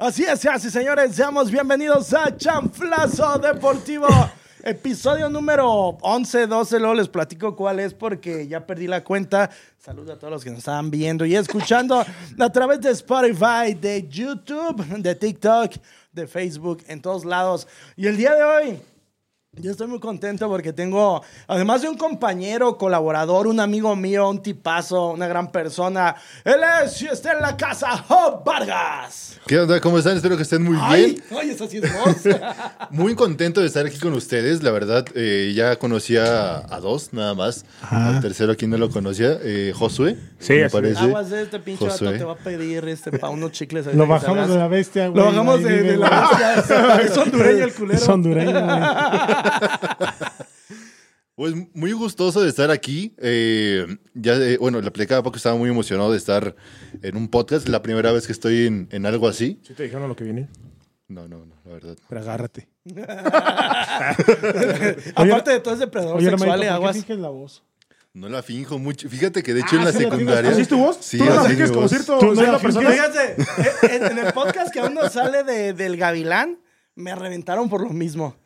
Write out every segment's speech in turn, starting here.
Así es, así señores, seamos bienvenidos a Chanflazo Deportivo. Episodio número 11, 12, luego les platico cuál es porque ya perdí la cuenta. Saludos a todos los que nos estaban viendo y escuchando a través de Spotify, de YouTube, de TikTok, de Facebook, en todos lados. Y el día de hoy yo estoy muy contento porque tengo, además de un compañero, colaborador, un amigo mío, un tipazo, una gran persona. Él es, y está en la casa, Job Vargas. ¿Qué onda? ¿Cómo están? Espero que estén muy Ay, bien. ay, esa sí es voz. Muy contento de estar aquí con ustedes. La verdad, eh, ya conocía a dos, nada más. Al tercero, aquí no lo conocía, eh, Josué. Sí, me parece. Aguas de este pinche vato Josué. te va a pedir este, pa' unos chicles. ahí Lo bajamos de la bestia, güey. Lo bajamos de la bestia. Es hondureño el culero. Es hondureño, güey. Pues muy gustoso de estar aquí. Eh, ya, eh, bueno, le platicaba porque estaba muy emocionado de estar en un podcast. La primera vez que estoy en, en algo así. ¿Sí te dijeron lo que viene? No, no, no, la verdad. Pero agárrate. Aparte de todo es depredador Oye, sexual, hermanito, y ¿por qué aguas. finges la voz? No la finjo mucho. Fíjate que de hecho Ah, en la secundaria. ¿Así es tu voz? Sí, ¿Tú no la finges como cierto? Tú no la la persona. Fíjate, eh, en, en el podcast que aún no sale de- del Gavilán, me reventaron por lo mismo.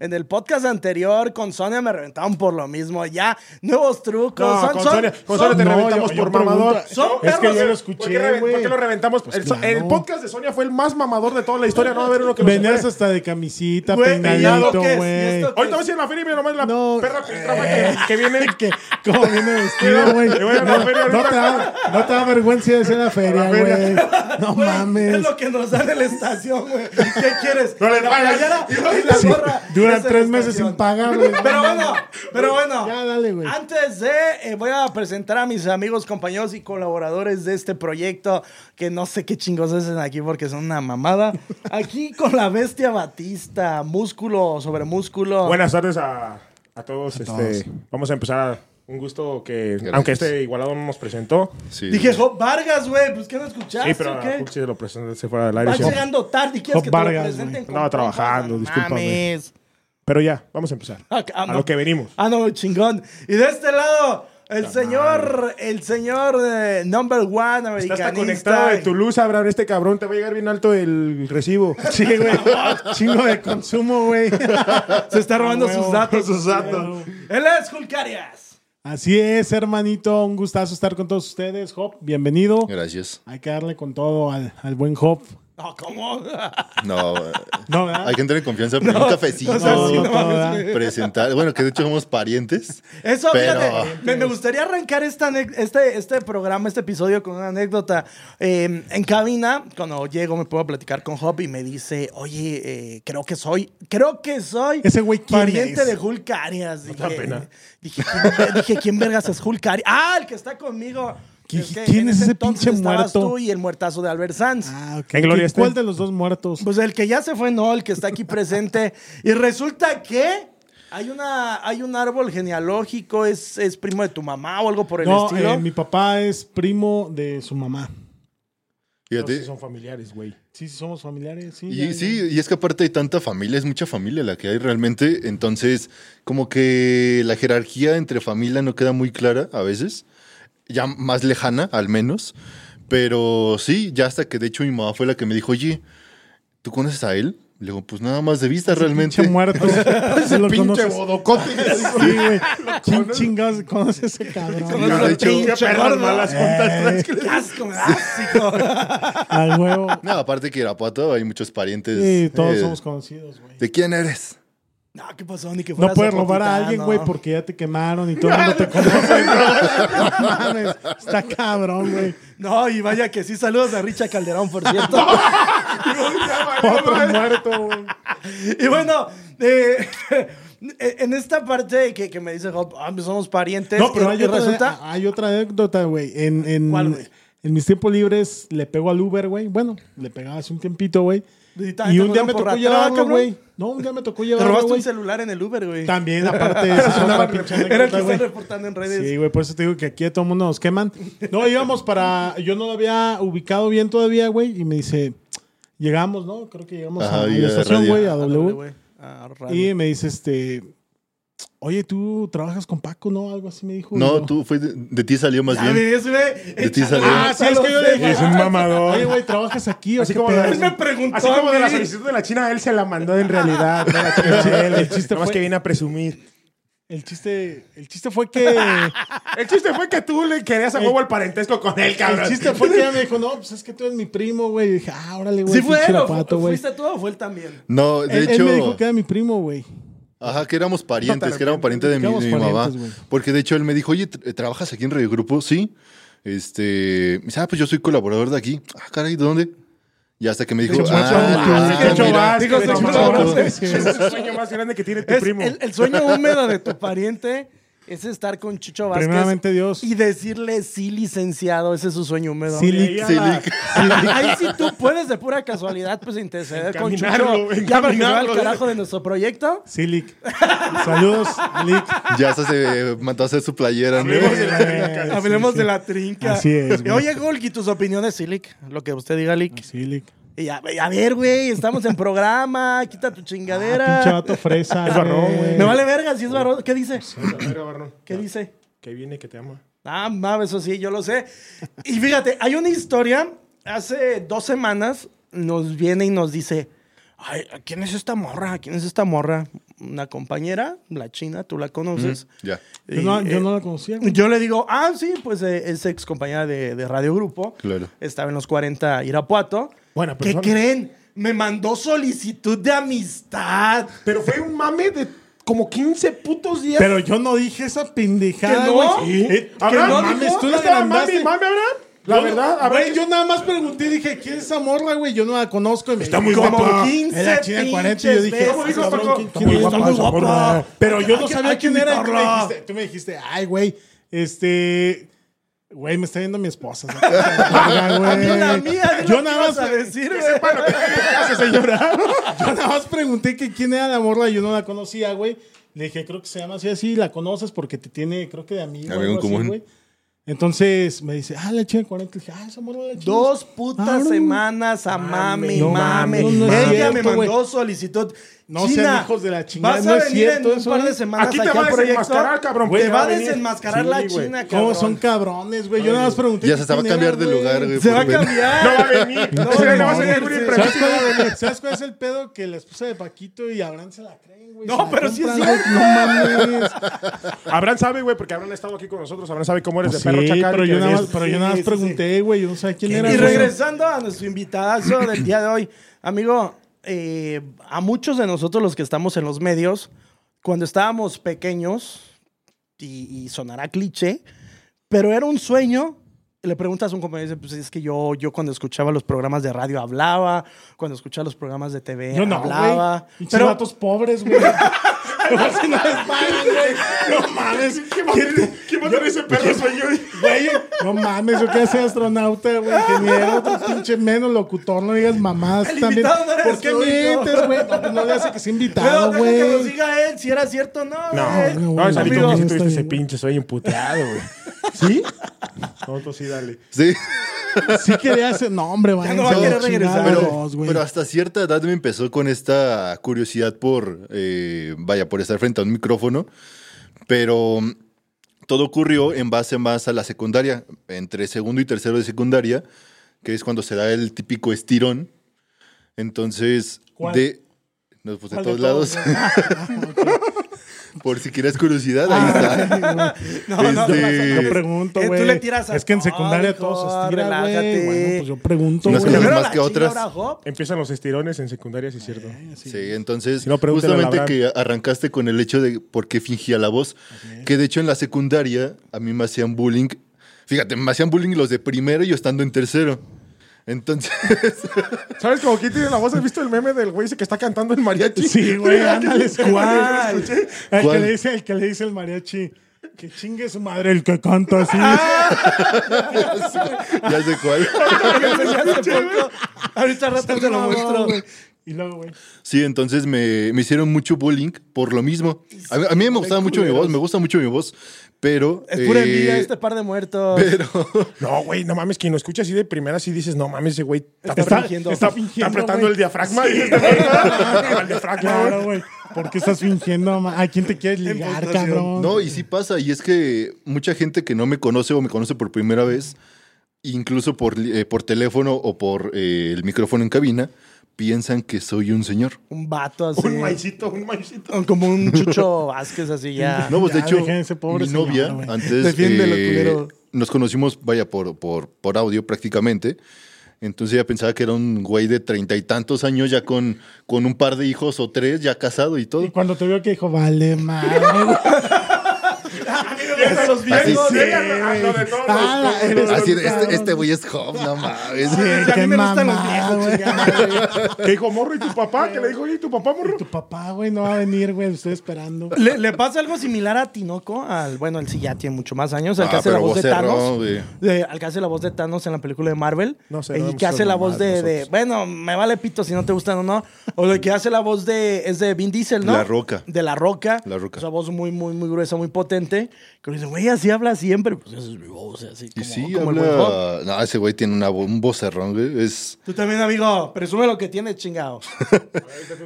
En el podcast anterior con Sonia me reventaron por lo mismo. Ya, nuevos trucos. No, son, con son- Sonia, con son- Sonia te No, reventamos yo- yo por mamador. pregunto- Son Es que perros. yo lo ¿Por escuché, güey. por qué lo reventamos? Pues el, claro. el podcast de Sonia fue el más mamador de toda la historia. No va a haber uno que Venías hasta de camisita, Güey, peinadito, ¿y esto qué es? ¿Y güey. Ahorita vas a ir a la feria y mira nomás la No. perra piltrafa que, que viene. Que- ¿Cómo viene vestido, güey? Voy No, te da, no te da vergüenza de ser la feria, güey. No mames. Es lo que nos dan en la estación, güey. ¿Qué quieres? No le playera y la gorra. Tres meses sin pagar, güey. Pero bueno, pero bueno. Ya, dale, güey. Antes de, eh, voy a presentar a mis amigos, compañeros y colaboradores de este proyecto, que no sé qué chingos hacen aquí porque son una mamada. Aquí con la bestia Batista, músculo sobre músculo. Buenas tardes a, a todos. este, todos. Vamos a empezar. Un gusto que, Gracias. aunque este igualado no nos presentó. Sí. Dije, Job Vargas, güey, pues ¿qué no escuchaste Sí, pero o a qué? Hulk sí lo presenté, se fue al aire. Vas llegando tarde y quieres Job que te lo Vargas, presenten Andaba trabajando, discúlpame. mames. Pero ya, vamos a empezar. Ah, A no. lo que venimos. Ah, no, chingón. Y de este lado, el señor, el señor eh, number one Está americanista. hasta conectado de Toulouse, Abraham. Este cabrón te va a llegar bien alto el recibo. Sí, güey. Chingo de consumo, güey. Se está robando sus datos. Sus datos. Él es Hulk Arias. Así es, hermanito. Un gustazo estar con todos ustedes. Hop, bienvenido. Gracias. Hay que darle con todo al, al buen Hop. No, ¿cómo? No, No, ¿verdad? hay que entrar en confianza. pero un cafecito. presentar. Bueno, que de hecho somos parientes. Eso, Pero- fíjate, me, me gustaría arrancar esta, este, este programa, este episodio con una anécdota. Eh, en cabina, cuando llego, me puedo platicar con Hop y me dice, oye, eh, creo que soy, creo que soy Ese güey, ¿quién pariente es? de Hulk Arias. Dije, pena. Dije, ¿quién, dije, ¿quién vergas es Hulk Arias? Ah, el que está conmigo. ¿Qui- Es que quién en es ese entonces pinche estabas muerto? tú y el muertazo de Albert Sanz. Ah, ok. ¿En gloria ¿Cuál esté? de los dos muertos? Pues el que ya se fue, no, el que está aquí presente. Y resulta que hay, una, hay un árbol genealógico, es, es primo de tu mamá o algo por el No, estilo. eh, mi papá es primo de su mamá. Fíjate. Sí son familiares, güey. Sí, sí, somos familiares. Sí, Y ya, sí, y es que aparte hay tanta familia, es mucha familia la que hay realmente, entonces como que la jerarquía entre familia no queda muy clara a veces, ya más lejana al menos, pero sí, ya hasta que de hecho mi mamá fue la que me dijo, oye, ¿tú conoces a él? Le digo, pues nada más de vista ya. realmente. Pinche muerto. Se lo Pinche bodocote. Sí, güey. ¿Quién chingados conoce ese cabrón? Conoce de al hecho, pinche malas juntas traes. ¡Qué asco me! Al huevo. No, aparte que Irapuato hay muchos parientes. Sí, todos eh, somos conocidos, güey. ¿De quién eres? No, ¿qué pasó? Ni que No puedes robar a alguien, no. güey, porque ya te quemaron y todo el mundo te conoce. No mames, está cabrón, güey. No, y vaya que sí, saludos a Richa Calderón, por cierto. Otro muerto, güey. y bueno, eh, en esta parte que, que me dice ah, pues somos parientes. No, pero hay otra, resulta... hay otra anécdota, güey. En, en, en mis tiempos libres le pego al Uber, güey. Bueno, le pegaba hace un tiempito, güey. Y te un día me tocó llevarlo, güey. No, un día me tocó Te llevarlo, robaste güey. un celular en el Uber, güey. También, aparte, esa es otra pinche Era el que está reportando en redes. Sí, güey, por eso te digo que aquí a todo el mundo nos queman. No, íbamos para. Yo no lo había ubicado bien todavía, güey, y me dice. Llegamos, ¿no? Creo que llegamos Ajá, a la estación, güey, a W. Y me dice, este. Oye, tú trabajas con Paco, ¿no? Algo así me dijo. No, tú, fue de, de ti salió más Ya bien. ves, güey. De ti salió. Ah, sí, es que yo le dije. Es un mamador. Oye, güey, ¿trabajas aquí o Así como, de, Él me preguntó así como de la solicitud de la China, él se la mandó en realidad. no la China, sí, el chiste fue- que viene a presumir. El chiste, el chiste fue que... El chiste fue que tú le querías a huevo el parentesco con él, cabrón. El chiste fue que ella me dijo, no, pues es que tú eres mi primo, güey. Y dije, ah, órale, güey. ¿Sí fue él fuiste tú o fue él también? No, de Él, él hecho. me dijo que era mi primo, güey. Ajá, que éramos parientes, que éramos parientes de mi, de mi mamá. Porque de hecho él me dijo, oye, ¿tra- ¿trabajas aquí en Radio Grupo? Sí. Este, me dice, ah, pues yo soy colaborador de aquí. Ah, caray, ¿de dónde? Y hasta que me dijo, ah, el sueño más grande que tiene tu Es primo. el, el sueño húmedo de tu pariente es estar con Chicho Vázquez. Primeramente Dios. Y decirle sí, licenciado. Ese es su sueño húmedo. Sí, Sí. Ahí sí tú puedes de pura casualidad pues interceder con Chucho. Ya para que al carajo de nuestro proyecto. Sí, Lick. Saludos, Lick. Ya se mandó a hacer su playera, ¿no? Hablemos de la trinca. Hablemos de la trinca. Así es. Oye, Golgi, tus opiniones, sí, Lick. Lo que usted diga, Lick. Sí, Lick. Y a, a ver, güey, estamos en programa. Quita tu chingadera. Ah, pinche vato fresa. Es varón, güey. Me vale verga si es varón. ¿Qué dice? ¿Qué dice? Que viene, que te ama. Ah, no, eso sí, yo lo sé. Y fíjate, hay una historia. Hace dos semanas nos viene y nos dice: Ay, ¿quién es esta morra? ¿Quién es esta morra? Una compañera, la china, tú la conoces. Ya. Yo no, Y, yo eh, no la conocía. Yo le digo, ah, sí, pues eh, es ex compañera de, de Radio Grupo. Claro. Estaba en los 40 Irapuato. Buena ¿Qué persona. creen? Me mandó solicitud de amistad. Pero fue un mame de como 15 putos días. Pero yo no dije esa pendejada, ¿Que no? güey. Sí. Eh, ¿Abraham? que no ¿Dijo? mames, tú ¿No la mami, mami, Abraham? La Yo- verdad, Abraham. Güey, yo nada más pregunté y dije, ¿quién es esa morra, güey? Yo no la conozco. y me Está dijo, muy "Como guapa". 15 Era china 40 y yo dije, pinches "Ah, veces. cabrón, Paco. ¿quién- Está quién muy es? guapa Está muy esa morra. guapa. Pero yo no sabía quién era. y Tú me, invitarla. dijiste, tú me dijiste, ay, güey, este... Güey, me está viendo mi esposa. Verga, güey. A mí la mía, Yo nada que más... a decir, güey. Yo nada más pregunté que quién era la morra y yo no la conocía, güey. Le dije, creo que se llama así, así, la conoces porque te tiene, creo que de amigo. Amigo común. güey. Entonces me dice, ah, la china 40. Le dije, ah, esa morra de la china. Dos putas Ah, no. semanas a no no es Ella cierto, me mandó solicitud. No China, sean hijos de la chingada, Vas no a es venir cierto en un par de güey. semanas Aquí te va a desenmascarar, cabrón. Te va va a a venir. desenmascarar Sí, la china, cabrón. ¿Cómo son cabrones, güey? Yo nada más pregunté. Ya se que va a cambiar de lugar, güey. Se va a cambiar. No va a venir. No, No, se no, va a no, imprevisto. ¿Sabes cuál, es- ¿Sabes cuál es el pedo? Que la esposa de Paquito y Abraham se la creen, güey. No, Se la pero sí es güey. No mames. Abraham sabe, güey, porque Abraham ha estado aquí con nosotros. Abraham sabe cómo eres de perro chacal. pero yo nada más, eres- pero yo nada más Sí, sí, pregunté, güey. Yo no sabía quién era. Y regresando a nuestro invitadazo del día de hoy, amigo, eh, a muchos de nosotros los que estamos en los medios, cuando estábamos pequeños, y, y sonará cliché, pero era un sueño. Le preguntas a un compañero y dice, pues es que yo, yo cuando escuchaba los programas de radio hablaba, cuando escuchaba los programas de TV Yo no, hablaba. güey. Pero vatos pobres, güey. No güey. Mames. ¿Quién ¿Quién va a tener ese perro sueño? Güey, no mames, yo quiero ser astronauta, güey, ingeniero, otro pinche menos locutor, no digas mamás El también. invitado no eres ¿Por qué mientes, güey? No, pues no le hace que sea invitado, deja que nos güey. diga él si era cierto o no. No, güey. no, güey, que tuviste ese pinche güey. ¿Sí? No, tú sí, dale. Sí. Sí quería hacer. No, hombre, vaya. no va a querer regresar. Pero, pero hasta cierta edad me empezó con esta curiosidad por, eh, vaya, por estar frente a un micrófono. Pero mm, todo ocurrió en base más a la secundaria, entre segundo y tercero de secundaria, que es cuando se da el típico estirón. Entonces, ¿Cuál? de... No, pues de ¿Cuál todos de lados. todos? Por si quieres curiosidad, ahí está. No, no, Este- Yo pregunto, Eh, tú güey. le tiras a Es que en secundaria hijo, todo se estira, relájate. güey. Bueno, pues yo pregunto, Unas cosas ¿Primero más que otras. Empiezan los estirones en secundaria, sí es cierto. Sí, entonces, Si no, justamente que arrancaste con el hecho de por qué fingía la voz, que de hecho en la secundaria a mí me hacían bullying. Fíjate, me hacían bullying los de primero y yo estando en tercero. Entonces, ¿Sabes cómo quién tiene la voz? ¿Has visto el meme del güey ese que está cantando en mariachi? Sí, güey, ándale. ¿Cuál? El que, le dice, el que le dice el mariachi. Que chingue su madre el que canta así. ya sé cuál. Ahorita rato te lo muestro. güey. Y luego, güey. Sí, entonces me, me hicieron mucho bullying por lo mismo. A mí me gustaba mucho mi voz, me gusta mucho mi voz, pero... Es pura eh, envidia este par de muertos. Pero... No, güey, no mames, quien lo escucha así de primera, sí dices, no mames, ese güey está, Está está- fingiendo. está- fingiendo, está apretando el diafragma. y este güey, ah, el diafragma, Claro, güey. ¿Por qué estás fingiendo? ¿A quién te quieres ligar, cabrón? No, y sí pasa, y es que mucha gente que no me conoce o me conoce por primera vez, incluso por, eh, por teléfono o por eh, el micrófono en cabina, piensan que soy un señor. Un vato así. Un maicito, un maicito. o Como un Chucho Vázquez así ya. No, pues de Ya, hecho, dejen ese pobre mi señor, novia antes eh, nos conocimos, vaya, por, por, por audio prácticamente. Entonces ella pensaba que era un güey de treinta y tantos años ya con, con un par de hijos o tres, ya casado y todo. Y cuando te vio que dijo, vale, madre. güey. Hasta los Así viejos, sí, ¿eh? Ah, lo de todos. Ah, la- eres Así este, güey es job, no mames. A qué mí me gustan los viejos. Que dijo morro y tu papá, que le dijo, oye, ¿y tu papá, morro? Tu papá, güey, no va a venir, güey. Lo estoy esperando. Le, le pasa algo similar a Tinoco, al, bueno, él sí ya tiene mucho más años, al que Ah, hace la voz de Thanos. al que hace la voz de Thanos en la película de Marvel. No sé, Y no que hace la voz de. Bueno, me vale pito si no te gustan o no. O el que hace la voz de. Es de Vin Diesel, ¿no? La Roca. De La Roca. La Roca. Esa voz muy, muy, muy gruesa, muy potente. Que dice, güey, así habla siempre. Pues esa es mi voz, así. Y Como, sí, como el habla... No, ese güey tiene una, un vocerrón, güey. Es... Tú también, amigo. Presume lo que tiene, chingado.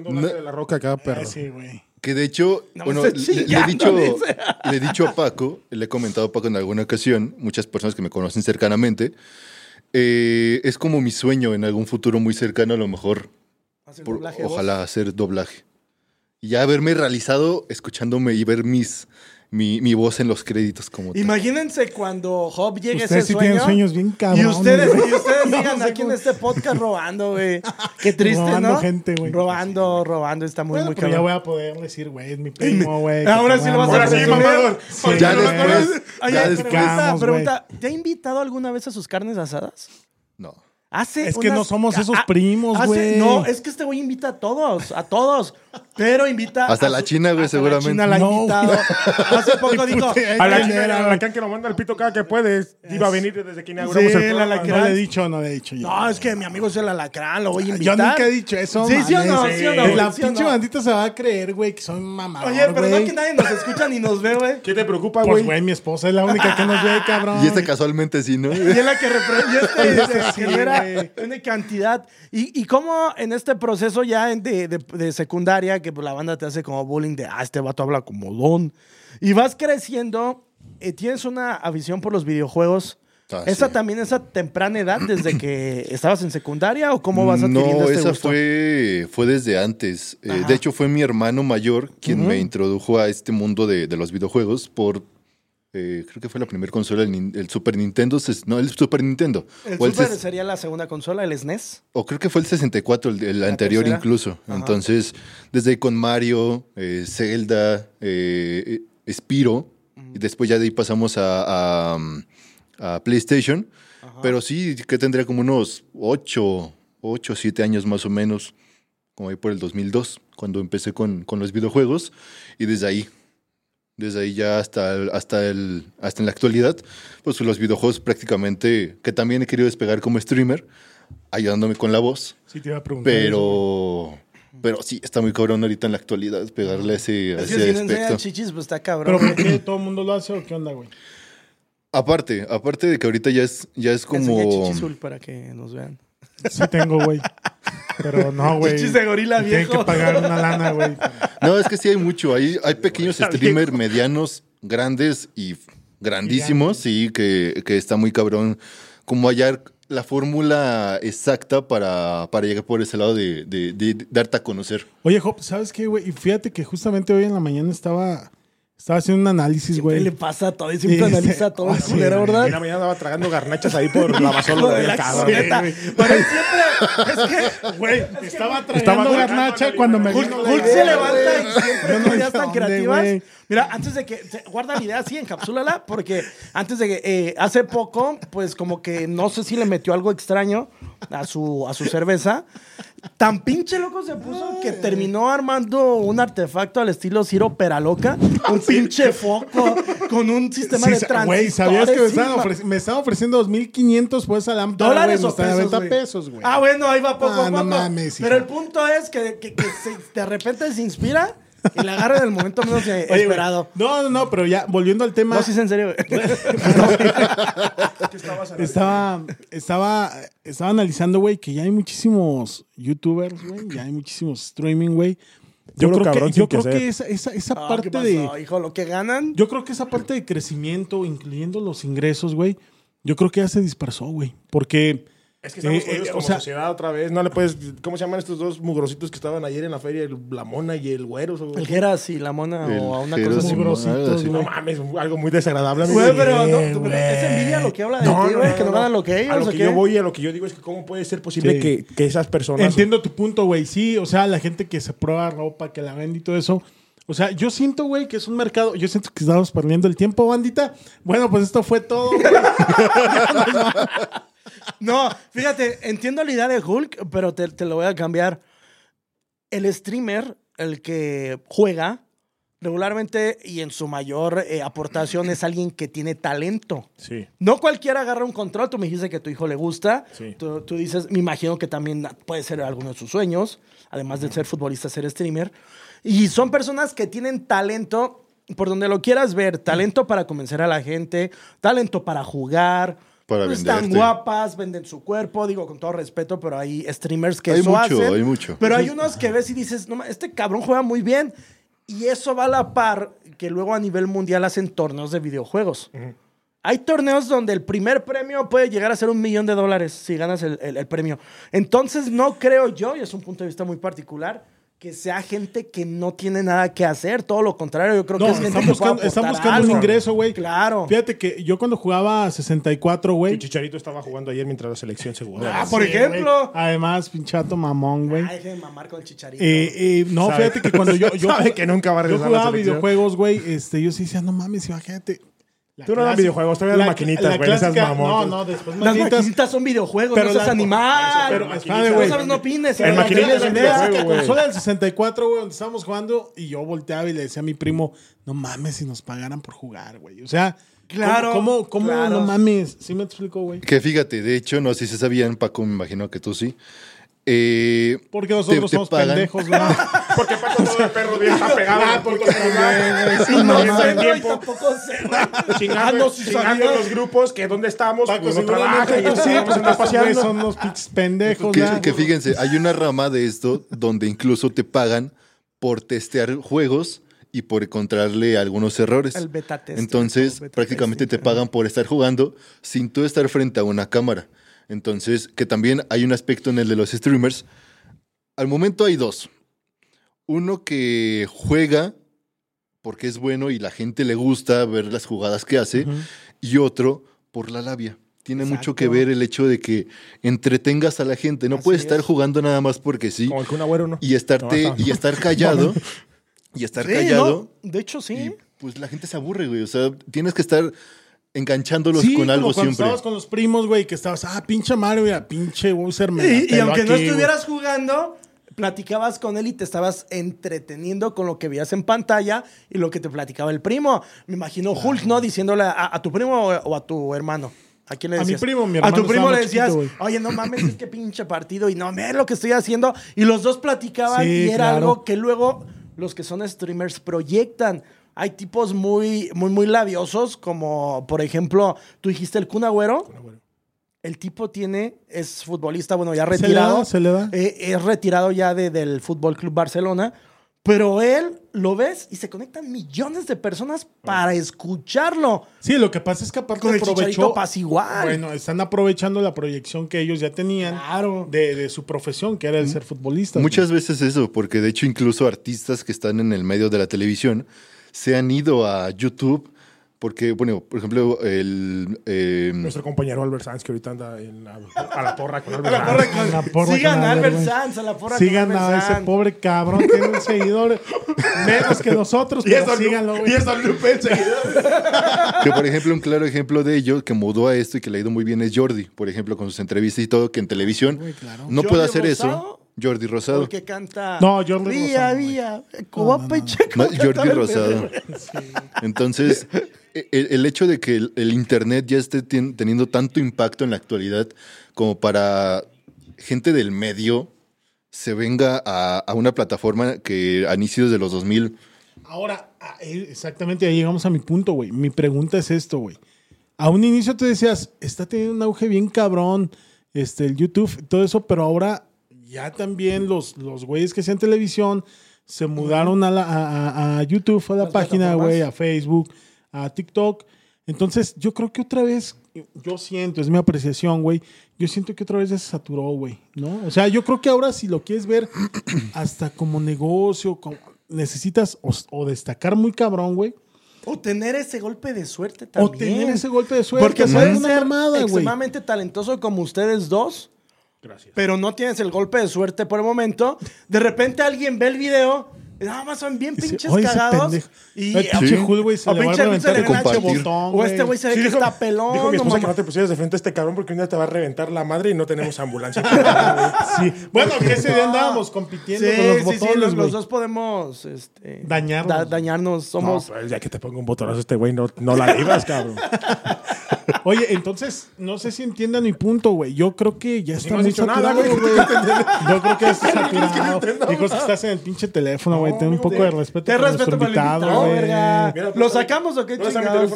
de la roca acá, perro. Ah, sí, güey. Que de hecho, No bueno, le, le he dicho, le he dicho a Paco, le he comentado a Paco en alguna ocasión, muchas personas que me conocen cercanamente, eh, es como mi sueño en algún futuro muy cercano, a lo mejor, Hace por- doblaje ojalá hacer doblaje. Y ya haberme realizado escuchándome y ver mis, mi, mi voz en los créditos como tal. Imagínense cuando Job llegue a ese Ustedes sí sueño. tienen sueños bien Y cabrones. ustedes, y ustedes No digan sé aquí en este podcast robando, güey. Qué triste, Robando ¿no? gente, güey. Robando, robando, está muy, Bueno, muy pero ya cabrón. voy a poder decir, güey, es mi primo, güey. Ahora sí lo vas a Ahora sí, mamador. Sí, Ya después, Oye, ya pregunta, después. pregunta, ¿te ha invitado alguna vez a sus carnes asadas? No. Hace Es que unas- no somos esos ah, primos, hace- güey. No, es que este güey invita a todos, a todos. Pero invita. Hasta a la su- China, güey, hasta seguramente. La China la ha No, invitado. Hace poco dijo. A la, ¿Quién era, a la can que lo manda el pito cada que puede. Iba a venir desde que inauguramos Sí, el la. No le he dicho, no le he dicho. yo. No, es que mi amigo es el alacrán, lo voy a Yo invitar. nunca he dicho eso. Sí, sí o no, sí o no, La pinche no. bandita se va a creer, güey, que soy mamador, Oye, pero no que nadie nos escucha ni nos ve, güey. ¿Qué te preocupa, Pues, güey? güey, mi esposa es la única que nos ve, cabrón. Y este casualmente sí, ¿no? Y es la que repre- güey. una cantidad. Y, y cómo en este proceso ya de, de- de secundaria, que pues, la banda te hace como bullying de, ah, este vato habla como don. Y vas creciendo, eh, tienes una afición por los videojuegos. Ah, ¿Esa sí. también, esa temprana edad, desde que estabas en secundaria o cómo vas adquiriendo No, este esa gusto? fue, fue desde antes. Eh, de hecho, fue mi hermano mayor quien me introdujo a este mundo de, de los videojuegos por. Eh, creo que fue la primera consola, el, Super Nintendo. No, el Super Nintendo. El o, Super sería la segunda consola, el E SNES. o creo que fue el 64, el, el anterior tercera. incluso. Ajá. Entonces, desde ahí con Mario, eh, Zelda, eh, eh, Spiro. Y después ya de ahí pasamos a, a, a PlayStation. Pero sí, que tendría como unos 8, 8, 7 años más o menos, como ahí por el 2002, cuando empecé con, con los videojuegos. Y desde ahí, desde ahí ya hasta, el- hasta, el, hasta en la actualidad, pues los videojuegos prácticamente, que también he querido despegar como streamer, ayudándome con la voz. Sí, te iba a preguntar. eso, Pero, pero sí, está muy cabrón ahorita en la actualidad pegarle ese, Es que ese si no aspecto. chichis, pues está cabrón. ¿Pero por qué todo el mundo lo hace o qué onda, güey? Aparte, aparte de que ahorita ya es, ya es como... chichis, Zul, para que nos vean. Sí tengo, güey. Pero no, güey. Chichis de gorila Tienen viejo. que pagar una lana, güey. No, es que sí hay mucho. Hay, hay pequeños streamers medianos, grandes y grandísimos, sí, que, que está muy cabrón. Como hallar la fórmula exacta para, para llegar por ese lado de, de- de darte a conocer. Oye, Job, ¿sabes qué, güey? Y fíjate que justamente hoy en la mañana estaba, estaba haciendo un análisis, ¿Qué güey. le pasa a todo? Y siempre Sí, analiza todo el Ah, sí, culero, güey. ¿verdad? En la mañana andaba tragando garnachas ahí por la basura del la cabrón. Pero siempre. Es que. Güey, estaba Estaba tragando garnacha cuando me Hulk, se levanta y siempre no ideas sé tan creativas. güey. Mira, antes de que. Guarda la idea así, encapsúlala, porque antes de que. eh, hace poco, pues como que no sé si le metió algo extraño a su, a su cerveza. Tan pinche loco se puso que terminó armando un artefacto al estilo Ciro Peraloca. Un pinche foco con un sistema de transistores. Güey, ¿sabías que me estaban, encima. ofreci- me estaban ofreciendo 2.500 por esa lámpara? ¿Dólares güey? Me o a pesos, venta güey? pesos, güey. Ah, bueno, ahí va poco Ah, a no poco. mames, Pero el punto es que, que- que se- de repente se inspira y la agarra en el momento menos güey, esperado. No, no, no, pero ya, volviendo al tema. No, sí, es en serio. güey. Estaba, estaba, estaba analizando, güey, que ya hay muchísimos youtubers, güey, ya hay muchísimos streaming, güey, Yo creo que, yo que creo que esa, esa, esa Ah, parte ¿qué de. hijo? Lo que ganan. Yo creo que esa parte de crecimiento, incluyendo los ingresos, güey, yo creo que ya se dispersó, güey. Porque. Es que estamos eh, jodidos eh, como o sea, sociedad otra vez. No le puedes. ¿Cómo se llaman estos dos mugrositos que estaban ayer en la feria? El- la mona y el güero. o- El Geras y la mona El o una Geras cosa y así. Mona, grositos, sí. No mames, algo muy desagradable. Güey, amigo. pero no, tú- es envidia lo que habla de ti, güey, que no ganan lo que ellos, A lo ¿o que qué? yo voy, a lo que yo digo es que cómo puede ser posible Sí. que, que esas personas... Entiendo tu punto, güey. Sí, o sea, la gente que se prueba ropa, que la vende y todo eso. O sea, yo siento, güey, que es un mercado. Yo siento que estamos perdiendo el tiempo, bandita. Bueno, pues esto fue todo. No, fíjate, entiendo la idea de Hulk, pero te, te lo voy a cambiar. El streamer, el que juega, regularmente y en su mayor eh, aportación es alguien que tiene talento. Sí. No cualquiera agarra un control. Tú me dijiste que a tu hijo le gusta. Sí. Tú, tú dices, me imagino que también puede ser alguno de sus sueños, además de ser futbolista, ser streamer. Y son personas que tienen talento, por donde lo quieras ver, talento para convencer a la gente, talento para jugar. Para Están venderte. guapas, venden su cuerpo, digo con todo respeto, pero hay streamers que Hay eso mucho, hacen. hay mucho. Pero hay unos que ves y dices, no, este cabrón juega muy bien. Y eso va a la par que luego a nivel mundial hacen torneos de videojuegos. Hay torneos donde el primer premio puede llegar a ser un millón de dólares si ganas el, el- el premio. Entonces no creo yo, y es un punto de vista muy particular, que sea gente que no tiene nada que hacer. Todo lo contrario, yo creo No, que es gente que puede buscando, están buscando un ingreso, güey. Claro. Fíjate que yo cuando jugaba 64, Y güey. Chicharito estaba jugando ayer mientras la selección se jugaba. Ah, por Sí, ejemplo. Además, pinchato mamón, güey. Ay, de mamar con el chicharito. Eh, eh, no, Sabe- fíjate que cuando yo, yo, sabe que nunca va a yo regresar a la jugaba selección. videojuegos, güey, este, yo sí decía, no mames, imagínate. La Tú no eras clásica- videojuegos, tú eras la- maquinitas, güey, no clásica- mamón. No, no, después Las maquinitas. maquinitas son videojuegos, Pero no seas animal. pero, No espérame, güey. sabes, no opines. En maquinitas La consola del 64, güey, donde estábamos jugando y yo volteaba y le decía a mi primo, no mames si nos pagaran por jugar, güey. O sea, Claro, ¿cómo, cómo, cómo claro. no mames? ¿Sí me explico, güey? Que fíjate, de hecho, no sé si se sabían, Paco, me imagino que tú sí. Eh, Porque nosotros te- te somos pagan. pendejos, güey. Porque Paco todo el perro bien está pegado. Ah, porque no el no, y tiempo. tampoco sé. Ah, Chingando, no, chingando en sabía. los grupos que dónde estamos, Paco, pues no trabaja y sí, estos güeyes paseando. son unos pinches pendejos, que, ¿verdad? que fíjense, hay una rama de esto donde incluso te pagan por testear juegos y por encontrarle algunos errores. El beta testing, Entonces, beta prácticamente testing, te pagan por estar jugando sin tú estar frente a una cámara. Entonces, que también hay un aspecto en el de los streamers. Al momento hay dos. Uno que juega porque es bueno y la gente le gusta ver las jugadas que hace. Y otro por la labia. Tiene mucho que ver el hecho de que entretengas a la gente. No Así puedes estar es. jugando nada más porque sí. Como el Kun Agüero, ¿no? Y estarte, No, y estar callado. y estar Sí, callado. ¿no? De hecho, sí. Y pues la gente se aburre, güey. O sea, tienes que estar enganchándolos Sí, con algo como cuando siempre. estabas con los primos, güey, que estabas, ah, pinche Mario, mira, pinche Bowser me la Y, y aunque no estuvieras jugando, platicabas con él y te estabas entreteniendo con lo que veías en pantalla y lo que te platicaba el primo. Me imagino Hulk, ¿no? Diciéndole a, a tu primo o, o a tu hermano. ¿A quién le A mi decías? primo, mi A tu hermano primo le decías, chiquito, oye, no mames, es que pinche partido y no, ve lo que estoy haciendo. Y los dos platicaban Sí, y era claro. algo que luego los que son streamers proyectan. Hay tipos muy, muy, muy labiosos, como por ejemplo, tú dijiste el Kun Agüero. El tipo tiene, es futbolista, bueno, ya Se le retirado. se le da. Eh, es retirado ya de- del Fútbol Club Barcelona. Pero él lo ves y se conectan millones de personas para escucharlo. Sí, lo que pasa es que aparte Con el aprovechó. Pasa igual. Bueno, están aprovechando la proyección que ellos ya tenían Claro. de, de su profesión, que era el ser futbolista. Muchas veces eso, porque de hecho incluso artistas que están en el medio de la televisión se han ido a YouTube, porque, bueno, por ejemplo, el... eh, Nuestro compañero Albert Sanz, que ahorita anda en la- a la porra con A Albert Sanz. la porra Sigan a Albert Albert, Sanz, a la porra Sigan con a Albert ese Sanz. pobre cabrón, tiene un seguidor menos que nosotros, Y pero eso, síganlo, y güey. eso Lupe enseguida. Que por ejemplo, un claro ejemplo de ello que mudó a esto y que le ha ido muy bien es Jordi, por ejemplo, con sus entrevistas y todo, que en televisión claro. no puede hacer Rosado, eso. Jordi Rosado. Porque canta. No, Jordi Vía, Rosado. No, cantaba Jordi el Rosado. Entonces, e- el, el hecho de que el, el Internet ya esté teniendo tanto impacto en la actualidad como para gente del medio se venga a, a una plataforma que a inicios de los 2000 Ahora, ah, eh, exactamente ahí llegamos a mi punto, güey. Mi pregunta es esto, güey. A un inicio te decías, está teniendo un auge bien cabrón, este, el YouTube, todo eso, pero ahora ya también los, los güeyes que hacían televisión se mudaron a, la- a- a- YouTube, a la página, güey, a Facebook, a TikTok. Entonces, yo creo que otra vez, yo siento, es mi apreciación, güey, yo siento que otra vez ya se saturó, güey, ¿no? O sea, yo creo que ahora si lo quieres ver hasta como negocio, como- necesitas o, o destacar muy cabrón, güey, O tener ese golpe de suerte o también. tener ese golpe de suerte, Porque una ser güey. extremadamente talentoso como ustedes dos, Gracias. pero no tienes el golpe de suerte por el momento. De repente alguien ve el video, y nada más son bien pinches "Oye, cagados. pendejo". Y El pinche Hulk, güey, se o le va a reventar el botón, O este güey se ve Sí, que dijo- está pelón. Dijo mi no esposa que mames. no te pusieras de frente a este cabrón porque un día te va a reventar la madre y no tenemos ambulancia. Sí. Bueno, que ese día andábamos compitiendo Sí, con los botones, los, los dos podemos este, Dañarnos. da- dañarnos. Somos. No, pues, ya que te pongo un botonazo este güey, no, no la libras, cabrón. Oye, entonces, no sé si entiendan mi punto, güey. Yo creo que ya está no has muy dicho nada, saturado, güey. güey. Yo creo que ya está saturado. Dijo que estás en el pinche teléfono, güey. Ten un poco de respeto Te por nuestro respeto para el invitado, güey. ¿Lo sacamos o qué ¿Dónde está mi chingados?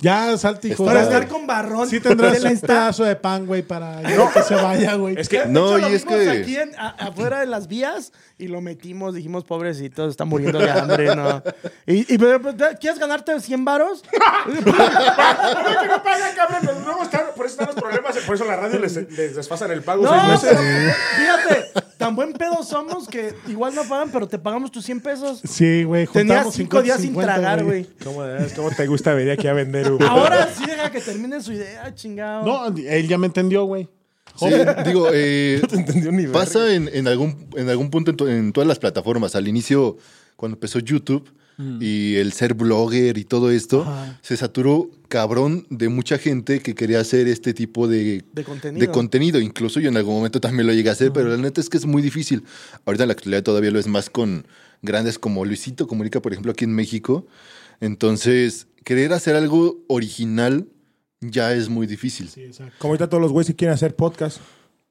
Ya, salte, hijo. Para estar con barrón. Sí tendrás un pedazo de pan, güey, para ya que se vaya, güey. Es que No, De hecho, y lo es vimos que- aquí en- a- afuera de las vías y lo metimos, dijimos, pobrecito, está muriendo de hambre, ¿no? Y, y pero, ¿quieres ganarte 100 varos? ¿Cómo que no pagan, cabrón? Luego están, por eso están los problemas, por eso la radio les, les desfasan el pago No, seis meses. pero fíjate, tan buen pedo somos que igual no pagan, pero te pagamos tus 100 pesos. Sí, güey. Tenías juntamos 5 días 50, sin tragar, güey. ¿Cómo, es? ¿Cómo te gusta venir aquí a vender, Ahora sí deja que termine su idea, chingado. No, él ya me entendió, güey. Sí, digo, eh, No te entendió ni pasa en, en algún, en algún punto en, to- en todas las plataformas. Al inicio, cuando empezó YouTube y el ser blogger y todo esto, se saturó cabrón de mucha gente que quería hacer este tipo de, De contenido. de contenido. Incluso yo en algún momento también lo llegué a hacer, pero la neta es que es muy difícil. Ahorita en la actualidad todavía lo es más con grandes como Luisito Comunica, por ejemplo, aquí en México. Entonces, querer hacer algo original ya es muy difícil. Sí, exacto. Como ahorita todos los güeyes que quieren hacer podcast.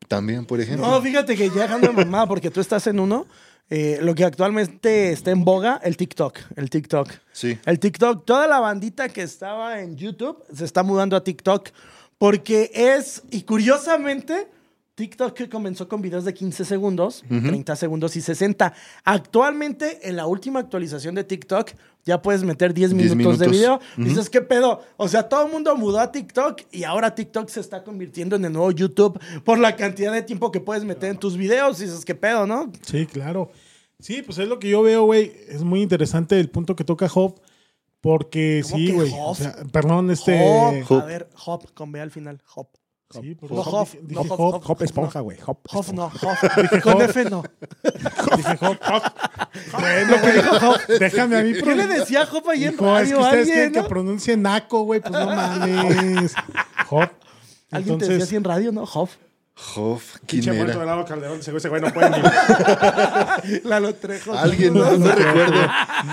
También, por ejemplo. No, fíjate que ya dejando de mamá, porque tú estás en uno, eh, lo que actualmente está en boga, el TikTok. El TikTok. Sí. El TikTok, toda la bandita que estaba en YouTube se está mudando a TikTok porque es, y curiosamente, TikTok que comenzó con videos de 15 segundos, 30 segundos y 60. Actualmente, en la última actualización de TikTok, ya puedes meter 10 10 minutos, de video. Dices, ¿qué pedo? O sea, todo el mundo mudó a TikTok y ahora TikTok se está convirtiendo en el nuevo YouTube por la cantidad de tiempo que puedes meter en tus videos. Y dices, ¿qué pedo, no? Sí, claro. Sí, pues es lo que yo veo, güey. Es muy interesante el punto que toca Hop. Porque ¿Cómo sí, güey. Hop? O sea, perdón, este. Hop, Hop. a ver, Hop, con B al final, Hop. Sí, por No, Hop. Hop, Dije, no, dije Hop, Hop. Hop esponja, güey. Hop. Hop no, Hop. Con Hop. F no. Dije Hop. Bueno, güey. Déjame a mí ¿Qué le decía Hop ahí en Hijo, es que radio ustedes quieren que pronuncie naco, güey. Pues no mames. Hop. Alguien te decía así en radio, ¿no? Hop. Hoff, ¿quién Pinche muerto de Calderón. Ese güey, ese güey no puede ni. Lalo Trejo. Alguien, no, no recuerdo.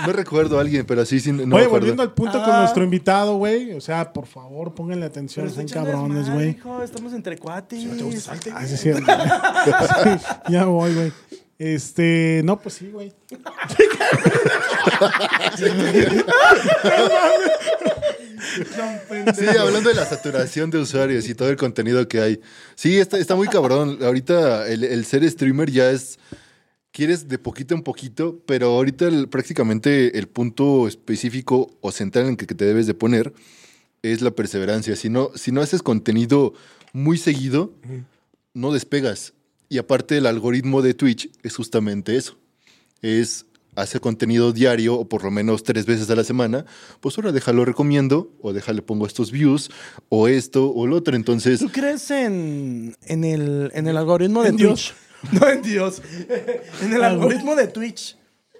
No recuerdo a alguien, pero sí, sí, no Oye, volviendo al punto con Ah. nuestro invitado, güey. O sea, por favor, pónganle atención. Pero Son está echando cabrones, güey. hijo, Estamos entre cuates. Ah, sí, es cierto. Sí, ya voy, güey. Este, no, pues sí, güey. Sí, hablando de la saturación de usuarios y todo el contenido que hay. Sí, está, está muy cabrón. Ahorita el, el ser streamer ya es. Quieres de poquito en poquito, pero ahorita el- prácticamente el punto específico o central en que, que te debes de poner es la perseverancia. Si no, si no haces contenido muy seguido, no despegas. Y aparte el algoritmo de Twitch es justamente eso. Es hacer contenido diario o por lo menos tres veces a la semana. Pues ahora déjalo recomiendo o déjale pongo estos views o esto o lo otro. Entonces, ¿Tú crees en, en, el, en el algoritmo de En Twitch? Dios. No en Dios. en el algoritmo de Twitch.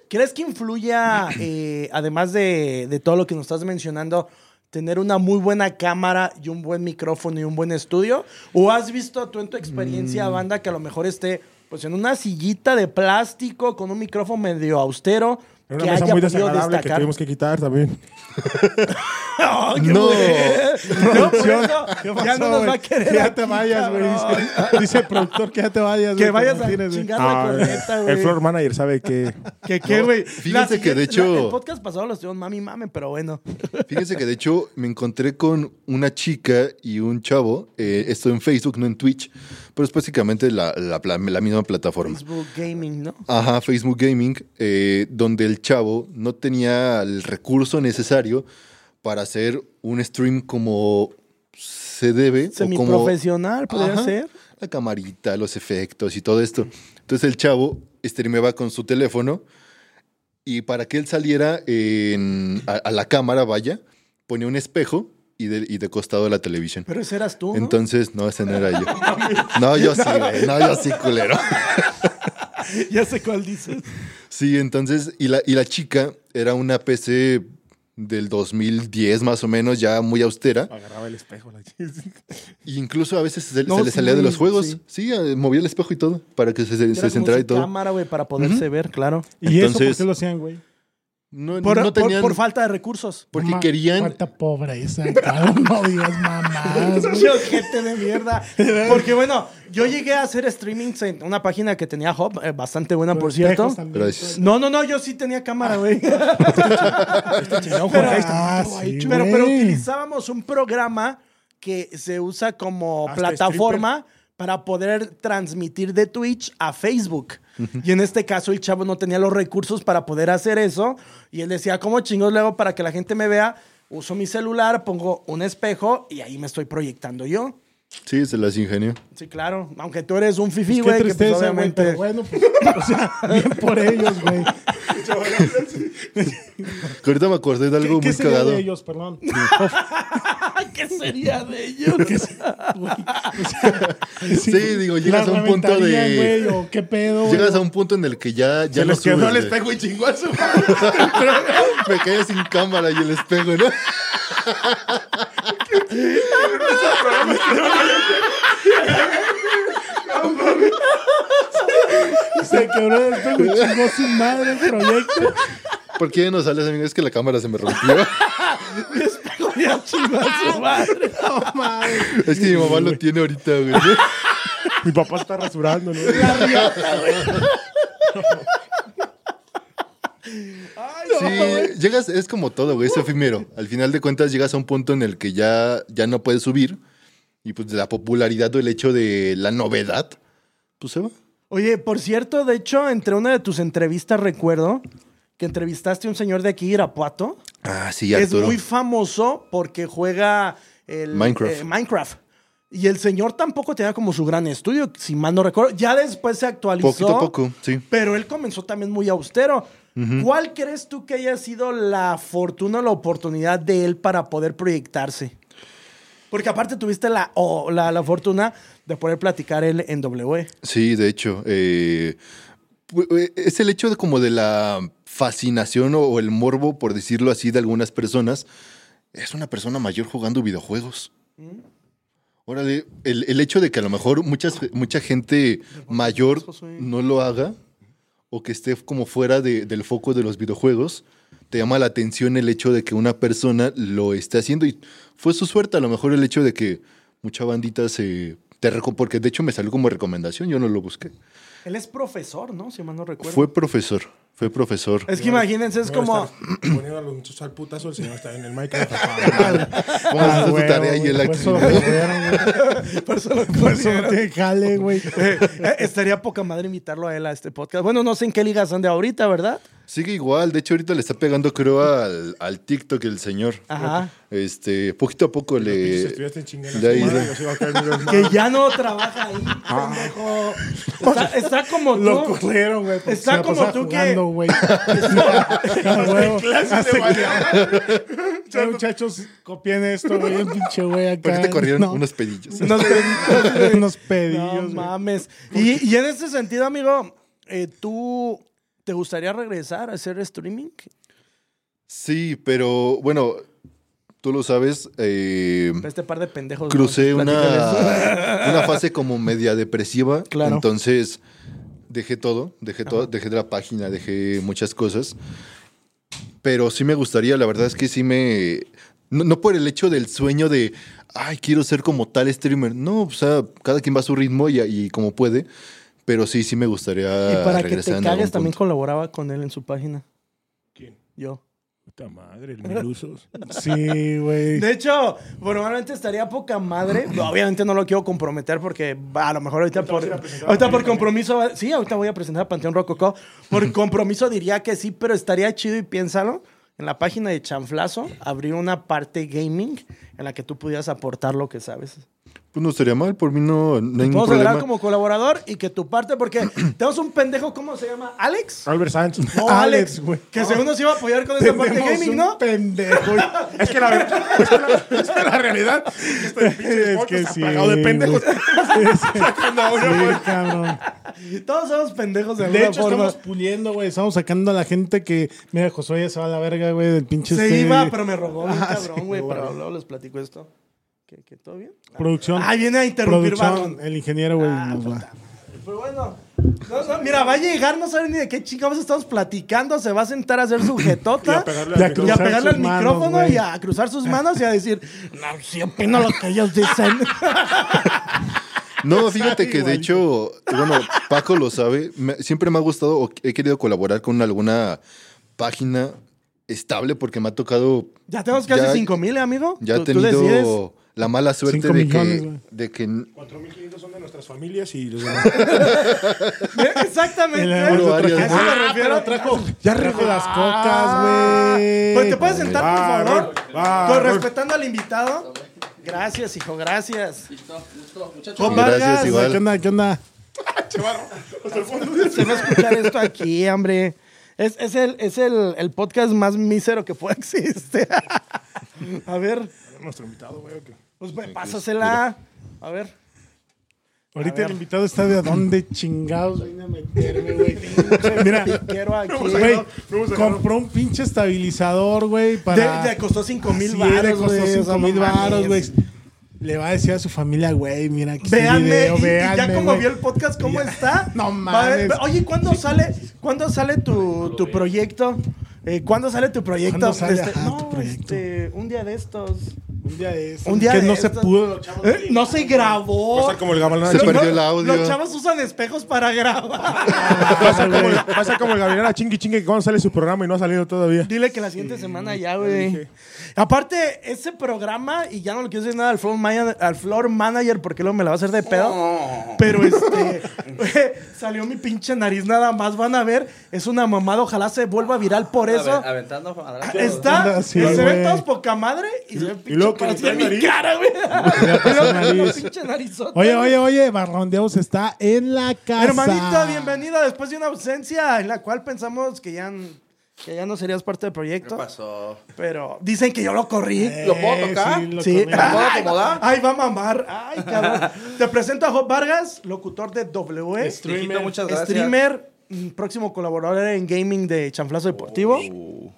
¿Crees que influya, eh, además de, de todo lo que nos estás mencionando, tener una muy buena cámara y un buen micrófono y un buen estudio? ¿O has visto tú en tu Mm. experiencia, banda, que a lo mejor esté pues en una sillita de plástico con un micrófono medio austero? Era que una mesa haya muy podido desagradable que destacar? tuvimos que quitar también. ¡Oh, qué No. No, por Producción. eso ¿Qué ya no nos va a querer. Que ya te vayas, güey. Dice, dice el productor que ya te vayas. Que güey, vayas a tienes, chingar la Ah, corneta, güey. el floor manager sabe que. ¿Qué qué, güey? Fíjense La que de siguiente- la- hecho- el podcast pasado lo estuvieron mami mame, pero bueno. fíjense que de hecho me encontré con una chica y un chavo, eh, esto en Facebook, no en Twitch, pero es básicamente la, la misma plataforma. Facebook Gaming, ¿no? Ajá, Facebook Gaming, eh, donde el chavo no tenía el recurso necesario para hacer un stream como se debe. o como Semiprofesional, podría Ajá, ser. La camarita, los efectos y todo esto. Entonces el chavo streameaba con su teléfono y para que él saliera en- a, a la cámara, vaya, ponía un espejo y de, y de costado la televisión. Pero ese eras tú, ¿no? Entonces, no, ese no era yo. No, yo sí, güey. No, yo sí, culero. ya sé cuál dices. Sí, entonces, y la, y la chica era una PC del 2010 más o menos, ya muy austera. Agarraba el espejo. La... E incluso a veces se, No, se le sí, salía de los juegos. sí. Sí, eh, movía el espejo y todo, para que se, se, se centrara y todo. cámara, güey, para poderse ver, claro. ¿Y eso por Entonces- qué lo hacían, güey? No, Por, no por- tenían... por falta de recursos. porque Ma- querían... Cuánta pobreza. No digas mamás, gente de mierda. Porque bueno, yo llegué a hacer streamings en una página que tenía Hub, eh, bastante buena, por cierto. Gracias. No, no, no, yo sí tenía cámara, güey. Pero- Ah. Pero, pero utilizábamos un programa que se usa como Hasta plataforma para poder transmitir de Twitch a Facebook. Y en este caso el chavo no tenía los recursos para poder hacer eso. Y él decía, ¿cómo chingos le hago para que la gente me vea? Uso mi celular, pongo un espejo y ahí me estoy proyectando yo. Sí, se las ingenió. Sí, claro. Aunque tú eres un Qué güey, que pues, tristeza, güey. obviamente... Pero bueno, pues, o sea, bien por ellos, güey. Que ahorita me acordé de algo ¿Qué, qué muy sería cagado. de ellos, perdón? ¿Qué sería de ellos? Sí, digo, llegas ¿La a un punto de... o qué pedo? Llegas a un punto en el que ya, ya Se no les quedó subes, el espejo y chingó a su Me quedé sin cámara y el espejo, ¿no? Se quebró el espejo y chingó su madre el proyecto. ¿Por qué no sales, amigo? Es que la cámara se me rompió. Ya chingó a su madre. No mames. Es que mi mamá lo tiene ahorita, güey. Mi papá está rasurando, ¿no? Sí, llegas, es como todo, güey, es efímero. Al final de cuentas llegas a un punto en el que ya, ya no puedes subir y pues la popularidad o el hecho de la novedad, pues se va. Oye, por cierto, de hecho, entre una de tus entrevistas recuerdo que entrevistaste a un señor de aquí, Irapuato. Ah, sí, que es Arturo. muy famoso porque juega el Minecraft. eh, Minecraft. Y el señor tampoco tenía como su gran estudio, si mal no recuerdo. Ya después se actualizó. Poquito a poco, sí. Pero él comenzó también muy austero. ¿Cuál crees tú que haya sido la fortuna o la oportunidad de él para poder proyectarse? Porque aparte tuviste la, la, la fortuna de poder platicar él en W. Sí, de hecho. eh, es el hecho de como de la fascinación o, o el morbo, por decirlo así, de algunas personas. Es una persona mayor jugando videojuegos. Órale, el, el hecho de que a lo mejor muchas, mucha gente mayor no lo haga o que esté como fuera de- del foco de los videojuegos, te llama la atención el hecho de que una persona lo esté haciendo y fue su suerte a lo mejor el hecho de que mucha bandita se... Te porque de hecho me salió como recomendación, yo no lo busqué. Él es profesor, ¿no? Si mal no recuerdo. Fue profesor, fue profesor. Es que imagínense, es como... Poniendo a los muchachos al putazo, el señor está en el Minecraft. papá. Vamos a hacer Ah, tu tarea y güey, él por eso lo. Por eso lo Por eso no tiene jale, güey. Eh, eh, estaría poca madre invitarlo a él a este podcast. Bueno, no sé en qué ligas ande ahorita, ¿verdad? Sigue igual, de hecho ahorita le está pegando creo al, al TikTok el señor. Ajá. Este, poquito a poco le... estudiantes chinguen a de ahí, su madre, de- los iba a caer mi madre. Que ya no trabaja ahí, pendejo. Está, está como tú. Lo corrieron, güey. Está como tú que- jugando, baile. Ya, muchachos, copien esto, güey. El pinche güey acá. ¿Por qué te corrieron No, unos pedillos? Unos güey. unos pedillos, No mames. Y, y en este sentido, amigo, eh, ¿tú te gustaría regresar a hacer streaming? Sí, pero bueno, tú lo sabes, eh, Este par de pendejos. crucé ¿no? una, una fase como media depresiva. Claro. Entonces dejé todo, dejé todo, dejé de la página, dejé muchas cosas. Pero sí me gustaría, la verdad es que sí me... No, no por el hecho del sueño de, ay, quiero ser como tal streamer. No, o sea, cada quien va a su ritmo y, y como puede. Pero sí, sí me gustaría Y para que regresar te cagues, también punto. colaboraba con él en su página. ¿Quién? Yo. Puta madre, el Milusos. Sí, güey. De hecho, normalmente estaría poca madre. Obviamente no lo quiero comprometer porque va, a lo mejor ahorita por, ahorita por compromiso. Sí, ahorita voy a presentar a Panteón Rococó. Por compromiso diría que sí, pero estaría chido y piénsalo. En la página de Chanflazo abrir una parte gaming en la que tú pudieras aportar lo que sabes. Pues no estaría mal, por mí no, no hay ningún problema. como colaborador y que tu parte, porque tenemos un pendejo, ¿cómo se llama? ¿Alex? Albert Sánchez. No, Alex, güey. Que según nos iba a apoyar con esa parte Tenemos gaming, un ¿no? pendejo. Es que la verdad, es que la, es que la realidad es que este pinche Es podcast que está sí. de pendejos. Sacando a uno, Sí, güey. cabrón. Todos somos pendejos de De alguna hecho, forma. estamos puliendo, güey. Estamos sacando a la gente que. Mira, Josué ya se va a la verga, güey, del pinche. Se este- iba, pero me robó bien Ah, cabrón, sí, güey. güey. pero luego les platico esto. ¿Qué, qué, todo bien? Producción. Ah, viene a interrumpir Producción. El ingeniero, güey. Ah, nos va. puta. Pero bueno. No, no, mira, va a llegar, no sabe ni de qué chingados estamos platicando. Se va a sentar a hacer su jetota. Y a pegarle Y a al y a pegarle al manos, micrófono y a cruzar sus manos y a decir, no, sí opino lo que ellos dicen. No, fíjate que de hecho, bueno, Paco lo sabe, me- siempre me ha gustado o he querido colaborar con alguna página estable porque me ha tocado, ya tenemos casi Ya- 5 mil, amigo. ya he tú tenido la mala suerte de millones, que, de que 4.500 son de nuestras familias y los demás. Exactamente. Ah, refiero. trajo, ya trajo las cocas, güey. Pues te puedes sentar, por favor. Va, Con Rol. respetando al invitado. Gracias, hijo, gracias. Listo, listo, muchachos. Gracias, Vargas, igual. ¿Qué onda? ¿Qué onda? se va a escuchar esto aquí, hombre. Es, es el, es el, el podcast más mísero que puede existir. a ver, Nuestro invitado, güey. ¿o qué? Pues ve, pásasela. A ver. Ahorita el invitado está de a dónde chingados vine a meterme, güey. Mira, Quiero aquí. güey, compró un pinche estabilizador, güey, para... De costó 5 mil Sí, le baros, costó güey. o sea, 5 mil no varos, güey. Le va a decir a su familia, güey, mira aquí está el Véanme, video, y- y, véanme, ya como vio el podcast, ¿cómo está? No mames. Oye, ¿cuándo sale, ¿cuándo sale tu, tu proyecto? Eh, ¿Cuándo sale tu proyecto? ¿Cuándo sale, Este, ajá, no, tu proyecto? este, un día de estos. Un día de eso. Un día que de no se pudo. Eh, no se grabó. Va a estar como el gabalán. Se perdió el audio. Los chavos usan espejos para grabar. Va a ser como el- va a ser como el Gabriel a chingue chingue que cuando sale su programa y no ha salido todavía. Dile que la siguiente semana ya, güey. Aparte, ese programa, y ya no le quiero decir nada al floor, manager, al floor manager porque luego me la va a hacer de pedo. Pero este, salió mi pinche nariz nada más. Van a ver, es una mamada. Ojalá se vuelva viral por eso. Ave- Aventando. Está, se ven todos poca madre y se ve pinche luego que trae mi cara, güey. Pinche narizota. Oye, oye, oye, Barrondeos está en la casa. Hermanito, bienvenido después de una ausencia en la cual pensamos que ya, que ya no serías parte del ¿Qué proyecto. pasó? Pero dicen que yo lo corrí. ¿Lo puedo tocar? sí, lo Sí. ¿La puedo Ay, acomodar? Ay, va a mamar. Ay, cabrón. Te presento a Job Vargas, locutor de W. Hijito, muchas gracias. Streamer, mm, próximo colaborador en gaming de Chanflazo Deportivo. Uh,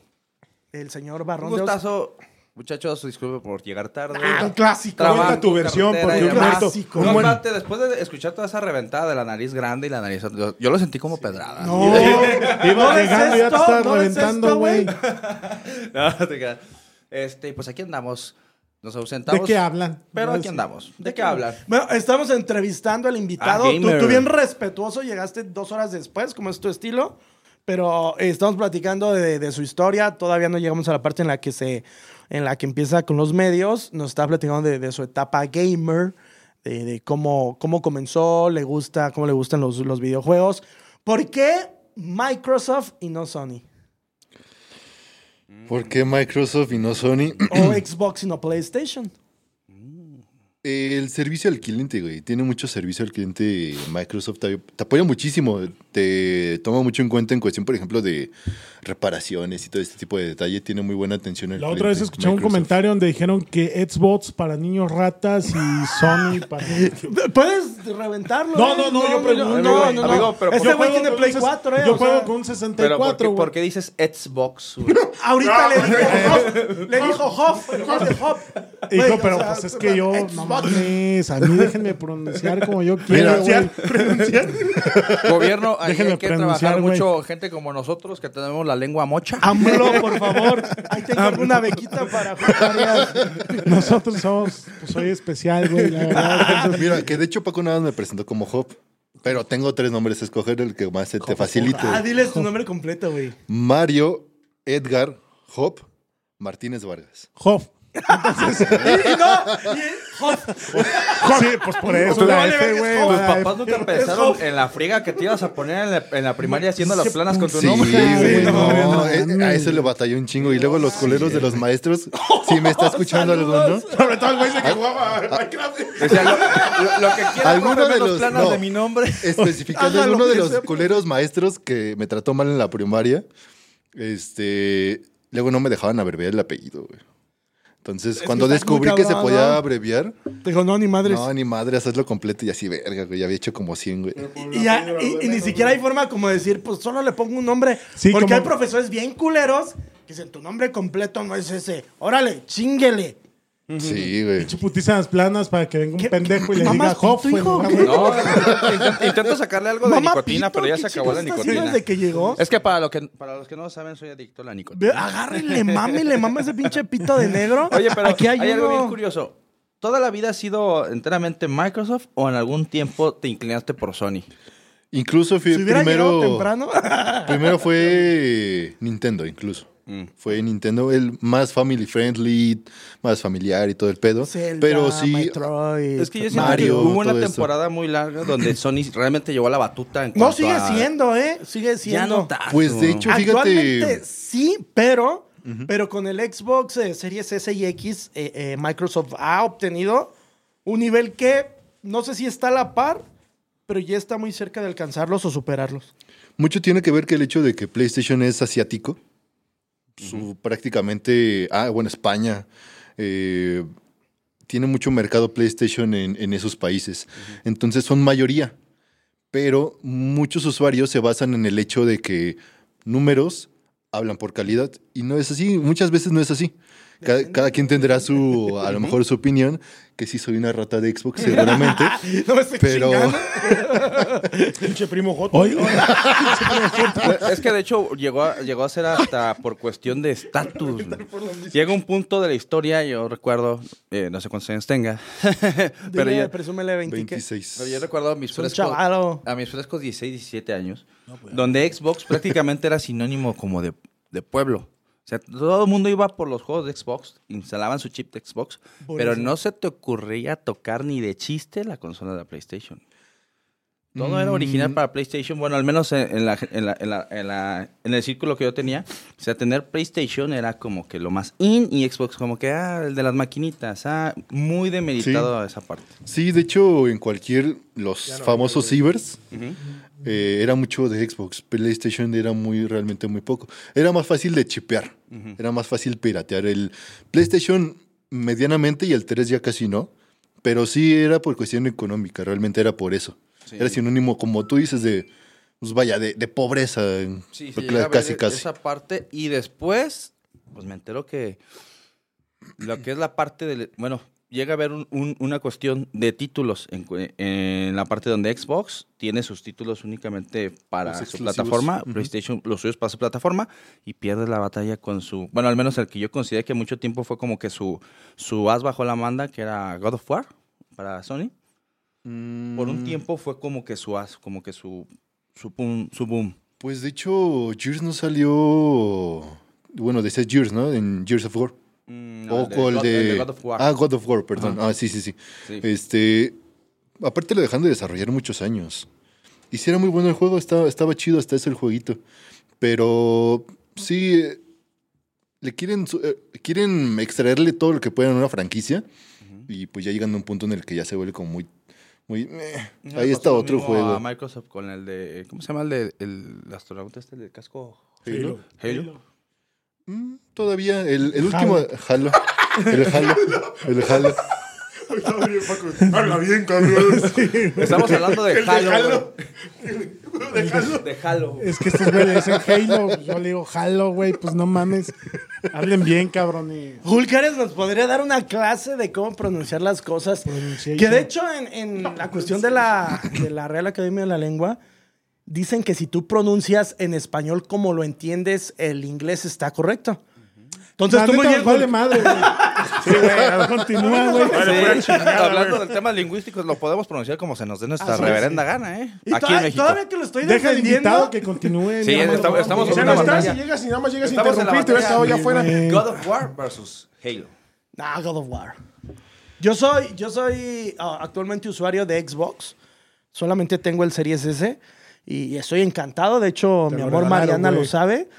El señor un Barrón de gustazo. Muchachos, disculpe por llegar tarde. Ah, un clásico. Trabajo, Cuenta tu versión, porque un. Clásico. No, aparte, después de escuchar toda esa reventada de la nariz grande y la nariz... Yo, yo lo sentí como pedrada. No, Iba ¿No ves llegando y ya te estaba ¿No reventando, güey. No, te. Este, pues aquí andamos. Nos ausentamos. ¿De qué hablan? Pero aquí andamos. ¿De qué hablan? Bueno, estamos entrevistando al invitado. Ah, tú, bien respetuoso, llegaste dos horas después, como es tu estilo. Pero eh, estamos platicando de, de su historia. Todavía no llegamos a la parte en la que se, en la que empieza con los medios. Nos está platicando de, de su etapa gamer, de, de cómo, cómo comenzó, le gusta, cómo le gustan los, los videojuegos. ¿Por qué Microsoft y no Sony? ¿Por qué Microsoft y no Sony? O Xbox y no PlayStation. El servicio al cliente, güey. Tiene mucho servicio al cliente. Microsoft te, te apoya muchísimo. Te toma mucho en cuenta en cuestión, por ejemplo, de reparaciones y todo este tipo de detalle. Tiene muy buena atención al La cliente. otra vez escuché un comentario donde dijeron que Xbox para niños ratas y Sony para... ¿Puedes reventarlo? No, eh? no, no, yo pregunto, No, no, no. Amigo, pero este güey juego tiene Play un ses- 4, ¿eh? Yo O juego sea, con un Pero ¿por qué, 64, por güey. qué dices Xbox? güey? Ahorita le dijo Hoff. Le dijo Hoff. Hijo, pero o sea, pues es que yo, no mames, a mí déjenme pronunciar como yo quiero, Mira, güey. Gobierno, hay, Déjenme hay que pronunciar, trabajar mucho gente como nosotros que tenemos la lengua mocha. AMLO, por favor. Ahí tengo alguna bequita para jugar. Nosotros somos, pues soy especial, güey, la verdad. Mira, que de hecho Paco nada más me presentó como Hop. Pero tengo tres nombres a escoger, el que más se te facilite. Ah, diles tu nombre completo, güey. Mario Edgar Hop Martínez Vargas. Hoff. Y no, y- Sí, pues por eso Pues la vale, F, Tus papás F. nunca pensaron en la friega que te ibas a poner en la, en la primaria haciendo las planas con tu Sí, nombre. güey, no, no, no, eh, no. a eso le batalló un chingo. Y luego los coleros de los maestros, si me está escuchando alguno, Sobre todo el güey que jugaba Minecraft. Decía, lo, lo- lo que quiera, Alguno de los- planas no. de mi nombre. especificando alguno de los sea. culeros maestros que me trató mal en la primaria, este, luego no me dejaban abreviar el apellido, güey. Entonces, cuando descubrí que se podía abreviar, digo, no, ni madres. no, ni madre, hacerlo completo y así, verga, güey, ya había hecho como 100, güey. Y, ya- y- y ni siquiera hay forma como decir, pues solo le pongo un nombre. Sí, porque como- hay profesores bien culeros que dicen, tu nombre completo no es ese. Órale, chinguele. Sí, güey. Pinche putiza en las planas para que venga un ¿Qué? pendejo y le ¿Mamás diga qué? de- No, intento, sacarle algo de Mamá nicotina, pito, pero ya ¿qué se acabó la nicotina. Desde que llegó. Es que para, lo que para los que no saben, soy adicto a la nicotina. agárrenle, mame, le mame ese pinche pito de negro. Oye, pero aquí hay, hay, algo bien curioso. ¿Toda la vida has sido enteramente Microsoft o en algún tiempo te inclinaste por Sony? Incluso fui Si primero, temprano. primero fue Nintendo, incluso. Mm. Fue Nintendo el más family friendly, más familiar y todo el pedo. Zelda, pero sí, Metroid, Es que yo siento que hubo una esto. temporada muy larga donde Sony realmente llevó la batuta en No, sigue a- siendo, ¿eh? Sigue Ya siendo. no tanto. Pues, de hecho, Actualmente fíjate. sí, pero, pero con el Xbox eh, Series S y X, eh, eh, Microsoft ha obtenido un nivel que no sé si está a la par, pero ya está muy cerca de alcanzarlos o superarlos. Mucho tiene que ver que el hecho de que PlayStation es asiático. Su, prácticamente, ah, bueno, España eh, tiene mucho mercado PlayStation en, en esos países. Entonces son mayoría. Pero muchos usuarios se basan en el hecho de que números hablan por calidad. Y no es así. Muchas veces no es así. Cada, cada quien tendrá su, a lo mejor su opinión, que sí soy una rata de Xbox, seguramente. No me estoy Pero-. Pinche primo Joto. Hoy- Es que de hecho llegó a, llegó a ser hasta por cuestión de estatus. Llega un punto de la historia, yo recuerdo, eh, no sé cuántos años tenga, pero, Dile, yo, presúmele 20 ¿qué? 26. pero yo recuerdo a mis frescos, a mis frescos 16, 17 años, donde Xbox prácticamente era sinónimo como de, de pueblo. O sea, todo el mundo iba por los juegos de Xbox, instalaban su chip de Xbox, Por pero eso. no se te ocurría tocar ni de chiste la consola de la PlayStation. Todo Mm. era original para PlayStation, bueno, al menos en, en la- en la- en la- en la- en el círculo que yo tenía. O sea, tener PlayStation era como que lo más in y Xbox como que, ah, el de las maquinitas, ah, muy demeritado esa parte. Sí, de hecho, en cualquier, los famosos cibers, eh, era mucho de Xbox. PlayStation era muy, realmente muy poco. Era más fácil de chipear, era más fácil piratear. El PlayStation medianamente y el 3 ya casi no, pero sí era por cuestión económica, realmente era por eso. Sí. Era sinónimo, como tú dices, de, pues vaya, de, de pobreza. Sí, sí, casi, casi. esa parte y después, pues me entero que lo que es la parte del, bueno, llega a haber un- un- una cuestión de títulos en, la parte donde Xbox tiene sus títulos únicamente para Los su exclusivos. plataforma, Ujú. PlayStation los suyos para su plataforma y pierde la batalla con su, bueno, al menos el que yo consideré que mucho tiempo fue como que su, su as bajo la manda, que era God of War para Sony. Por un Mm, tiempo fue como que su as, como que su, su, boom, su boom. Pues de hecho, Gears no salió. Bueno, decías Gears, ¿no? En Gears of War. Mm, O el de con el God- de. el de God of War. Ah, God of War, perdón. Ah, sí, sí, sí. Sí. Este. Aparte lo dejan de desarrollar muchos años. Y sí era muy bueno el juego, estaba, estaba chido hasta eso el jueguito. Pero sí. eh, Le quieren, eh, quieren extraerle todo lo que puedan a una franquicia. Y pues ya llegan a un punto en el que ya se vuelve como muy. muy eh. Ahí está otro juego. A Microsoft con el de. ¿Cómo se llama el de. El astronauta este del casco? Halo. Halo. Mm, todavía, el, el último. Halo. El Halo. El Halo. Está bien, Paco. Habla bien, cabrón. Estamos hablando de El de Halo. Halo. De Halo. es que estos güeyes dicen Halo. pues Yo le digo Halo, güey. Pues no mames. Hablen bien, cabrón. y- Julcares nos podría dar una clase de cómo pronunciar las cosas. Que de hecho, en, en la cuestión de la, de la Real Academia de la Lengua, dicen que si tú pronuncias en español como lo entiendes, el inglés está correcto. Entonces tú muy bien, vale madre, güey. Sí, güey, continúa, güey. Vale, Sí, chingada, hablando del tema lingüístico, lo podemos pronunciar como se nos dé nuestra Así reverenda gana, ¿eh? Y Aquí en México. todavía que lo estoy Deja invitado que continúe. Sí, hermano. estamos- estamos O sea, en una no estás y llegas y nada más llegas a Estamos interrumpir, te batalla. todo allá afuera. God of War versus Halo. Ah, God of War. Yo soy, yo soy ah, actualmente usuario de Xbox. Solamente tengo el Series S y estoy encantado. De hecho, Te mi amor Mariana lo sabe.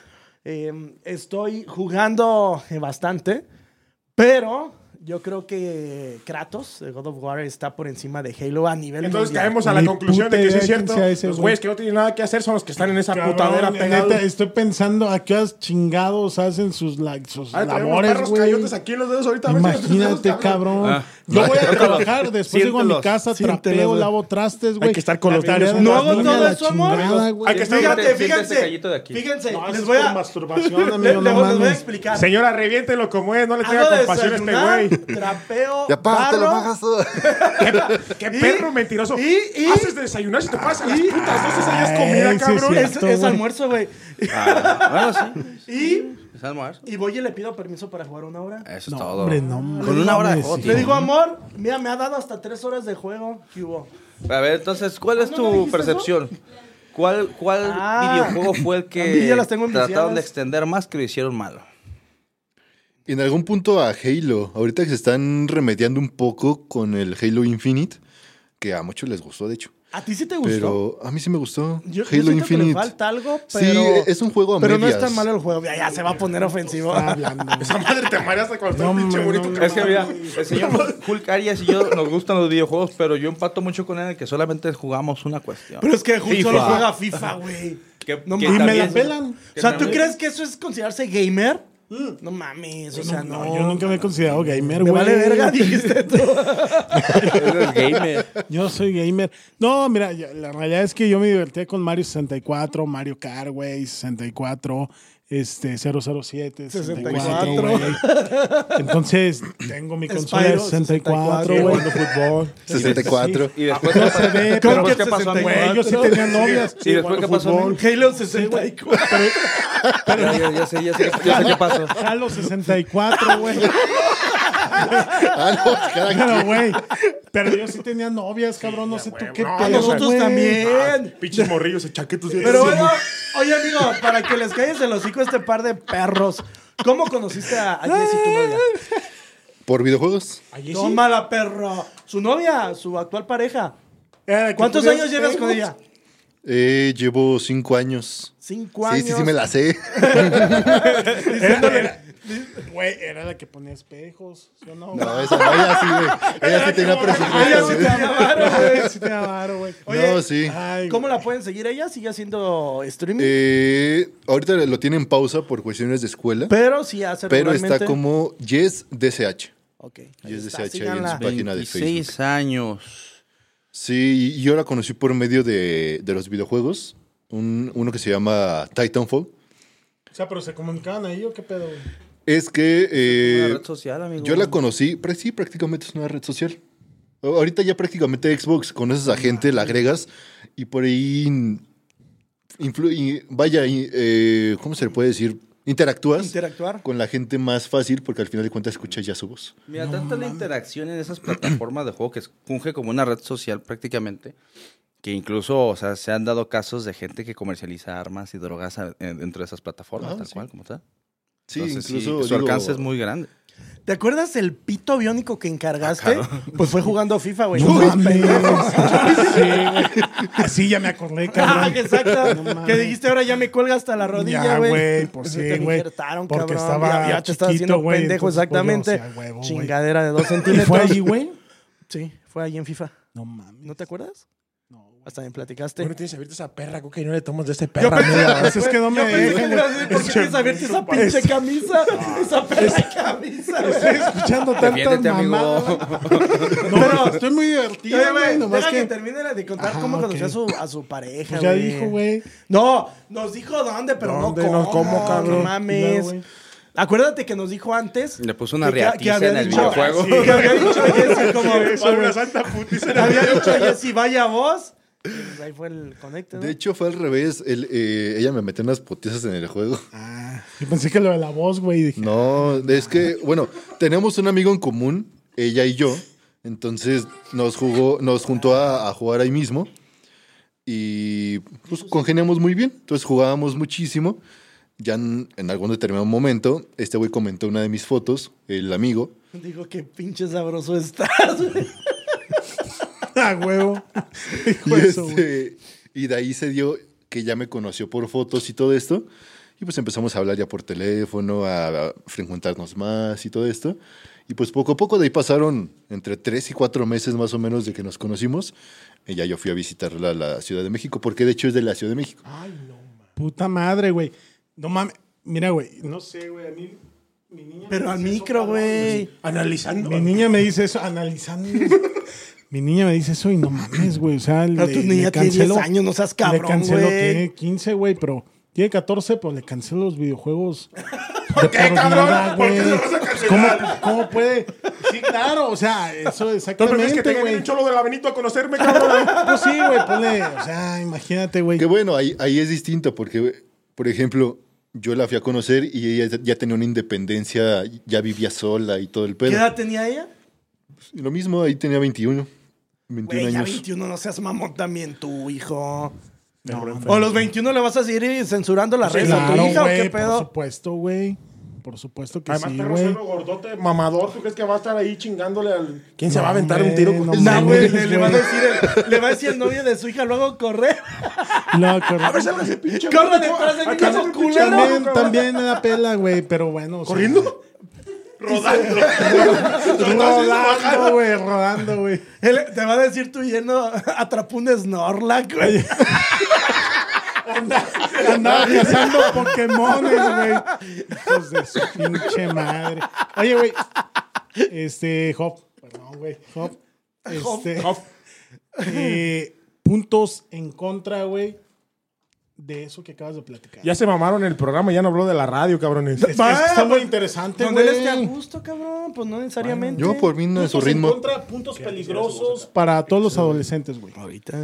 Eh, estoy jugando bastante, pero yo creo que Kratos de God of War está por encima de Halo a nivel Entonces mundial. caemos a la conclusión de que sí es cierto. ese, Los güey. güeyes que no tienen nada que hacer son los que están en esa Cabrón, putadera pegados. neta, estoy pensando a qué horas chingados hacen sus, la- sus labores, perros güey. cayotes aquí en los dedos ahorita. Imagínate, cabrón. Ah. Yo voy a trabajar, después llego a mi casa, Siéntelos, trapeo, lavo trastes, güey. Hay que estar con los tarea niños. de No hago todo eso, amor. Hay que estar- Fíjate, fíjense. callito de aquí. Fíjense, No, les voy a, masturbación, les voy a explicar. Señora, reviéntelo como es, no le tenga compasión a este güey. trapeo, Ya aparte lo bajas todo. Qué Y- perro mentiroso. y- y- Haces de desayunar si te pasas las putas 12 hayas comida, sí, cabrón. Es, Cierto, es almuerzo, güey. Ah, bueno, sí. Y, Es almuerzo. y voy y le pido permiso para jugar una hora. Eso es No, todo. hombre, no mames. Con una hora de juego. Le digo, amor, mira, me ha dado hasta tres horas de juego. ¿Qué hubo? A ver, entonces, ¿cuál es ¿no me tu percepción? ¿Cuál, cuál Ah, videojuego fue el que ya las tengo trataron de extender más que lo hicieron malo? En algún punto a Halo, ahorita que se están remediando un poco con el Halo Infinite, que a muchos les gustó, de hecho. ¿A ti sí te gustó? Pero a mí sí me gustó. yo, yo Halo siento que le Infinite. falta algo, Sí, pero... es un juego a Pero no es tan malo el juego. Ya, ya se va a poner ofensivo. Esa madre te mareas cuando está No, el pinche bonito. no, Es que mira, el señor Hulk Arias y yo nos gustan los videojuegos, pero yo empato mucho con él en que solamente jugamos una cuestión. Pero es que Hulk FIFA. solo juega FIFA, güey. Y me la pelan. O sea, ¿tú crees que eso es considerarse gamer? No mames, o sea, no. No, yo nunca me he considerado gamer, Me güey. vale verga, dijiste tú. Eres gamer. Yo soy gamer. No, mira, la realidad es que yo me divertía con Mario 64, Mario Kart, güey, 64, este, 007, 64, 64. güey. Entonces, tengo mi consola de Spyro, 64, 64, güey. jugando fútbol. 64. Y después, No se ve, ¿Cómo pero que ¿qué pasó? Güey, yo sí tenía novias. ¿Y después qué pasó. Halo 64. Ya, ya- ya sé, ya sé, ya sé qué pasó. Halo 64, güey. Ah, Pero, güey, pero yo sí tenía novias, cabrón. No sé tú qué pedo, Nosotros también. Pinches morrillos, el chaquetos. y- Pero bueno, oye, amigo, para que les calles el hocico a este par de perros, ¿cómo conociste a, a Jessie, tu novia? ¿Por videojuegos? Allí sí. Tómala, perro. Su novia, su actual pareja. Que ¿Cuántos años llevas con ella? Eh, llevo cinco años. Cinco Sí, años. sí, sí me la sé. Era- Güey, era la que ponía espejos. ¿sí o no? No, esa no, ella sí, güey. Ella sí tenía Ella presupuesto. sí güey. te güey. Sí te güey. No, sí. Ay, ¿Cómo la pueden seguir ella? ¿Sigue haciendo streaming? Eh, ahorita lo tiene en pausa por cuestiones de escuela, pero sí hace pero está como Yes DSH. Ok. ahí Yes está, ahí en su página de Facebook. 26 años. Sí, y yo la conocí por medio de, de los videojuegos. Un- uno que se llama Titanfall. O sea, pero se comunicaban ahí o qué pedo, güey. Es que eh, Una red social, amigo. yo la conocí, pero sí, prácticamente es una red social. Ahorita ya prácticamente Xbox, conoces a gente, la agregas y por ahí influ- y- vaya, y, eh, ¿cómo se le puede decir? Interactúas Interactuar. con la gente más fácil porque al final de cuentas escuchas ya su voz. Mira, tanta la interacción en esas plataformas de juego que funge como una red social prácticamente, que incluso, o sea, se han dado casos de gente que comercializa armas y drogas a- en- dentro de esas plataformas, Ah, tal sí. cual, como está. Sí, Entonces, sí, incluso su digo, alcance es muy grande. ¿Te acuerdas el pito biónico que encargaste? Pues fue jugando FIFA, güey. No mames. Sí, güey. Así ya me acordé, Ah, cabrón. exacto. No que dijiste ahora ya me cuelga hasta la rodilla, Ya, güey. güey, pues sí, te güey. injertaron, Porque cabrón. estaba ya, ya te estás haciendo güey, pendejo, entonces, pues, yo, exactamente. huevo, güey. Chingadera de dos ¿Y centímetros. fue allí, güey? Sí, fue allí en FIFA. No mames. ¿No te acuerdas? Güey. Hasta me platicaste. Bueno, tienes abierta esa perra, coca, y no le tomas de este Yo perra. pensé, mira. Pues es que no me dejan, ¿por qué tienes abierta esa pinche camisa? Esa perra camisa, güey. Estoy escuchando tantas amigo. mamadas. No, pero estoy muy divertido, güey. güey, Nomás que que... termine de contar cómo conoció a su, a su pareja, Pues ya dijo, güey. No, nos dijo dónde, pero ¿Dónde? no No, cómo, ¿cómo, cabrón? No mames. Güey. Acuérdate que nos dijo antes. Le puso una había en el dicho- videojuego. sí, que había dicho Jessy como. Para una santa putiza. había dicho Jessy, vaya vos. Pues ahí fue el conecte, ¿no? De hecho, fue al revés. Eh, ella me metió unas putizas en el juego. Ah, Yo pensé que lo de la voz, güey. Dije, No, es que, bueno, tenemos un amigo en común, ella y yo. Entonces nos jugó, nos juntó a, a jugar ahí mismo. Y pues congeniamos muy bien. Entonces jugábamos muchísimo. Ya en, en algún determinado momento, este güey comentó una de mis fotos, el amigo. Digo, qué pinche sabroso estás, güey. ah, huevo. Y, de eso, güey. este, y de ahí se dio que ya me conoció por fotos y todo esto. Y pues empezamos a hablar ya por teléfono, a, a frecuentarnos más y todo esto. Y pues poco a poco de ahí pasaron entre tres y cuatro meses más o menos de que nos conocimos. Y ya yo fui a visitarla a la Ciudad de México, porque de hecho es de la Ciudad de México. Puta madre, güey. No mames. Mira, güey. No sé, güey. A mí. Mi niña Pero al micro, güey. Analizando. Mi niña me dice eso, analizando. mi niña me dice eso y no mames, güey. O sea, Pero le- tu niña le tiene 10 cancelo- años, no seas Le cabrón, cancelo, güey. tiene 15, güey, pero tiene 14, pero le cancelo los videojuegos. ¿Por qué, cabrón? ¿Por qué güey. lo vas a cancelar? ¿Cómo, ¿Cómo puede? Sí, claro, o sea, eso ¿No exactamente, que te gane güey. un cholo de la Benito a conocerme, cabrón? Pues sí, güey, ponle, o sea, imagínate, güey. Que bueno, ahí, ahí es distinto, porque, por ejemplo, yo la fui a conocer y ella ya tenía una independencia, ya vivía sola y todo el ¿Qué pedo. edad tenía ella? Lo mismo, ahí tenía 21. 21 Güey, ya años. 21, no seas mamón también tú, hijo. No, O a los 21 le vas a seguir censurando las redes a tu hija o qué Por pedo. supuesto, güey. Por supuesto que Además, sí, perro güey. gordote, mamador. ¿Tú crees que va a estar ahí chingándole al. ¿Quién se va a aventar hombre, un tiro con no No, güey, le, le va a decir el, le va a decir el novio de su hija luego correr. No, correcto. A ver, sale ese pinche. Corre detrás de mí, culero. También, también me da pela, güey, pero bueno. o sea, ¿Corriendo? Rodando. Rodando, güey, rodando, güey. Él- te va a decir tu yerno, atrapó un Snorlax, güey. Andaba cazando Pokémones, güey. Hijos de su pinche madre. Oye, güey. Este, Hop. Perdón, güey. Hop. Este, Hop. eh, puntos en contra, güey, de eso que acabas de platicar. Ya se mamaron el programa, ya no habló de la radio, cabrones. Es está muy interesante, Donde él güey. esté a gusto, cabrón. Pues no necesariamente. Yo por mí no es su ritmo. contra, puntos peligrosos para todos los adolescentes, güey. Ahorita.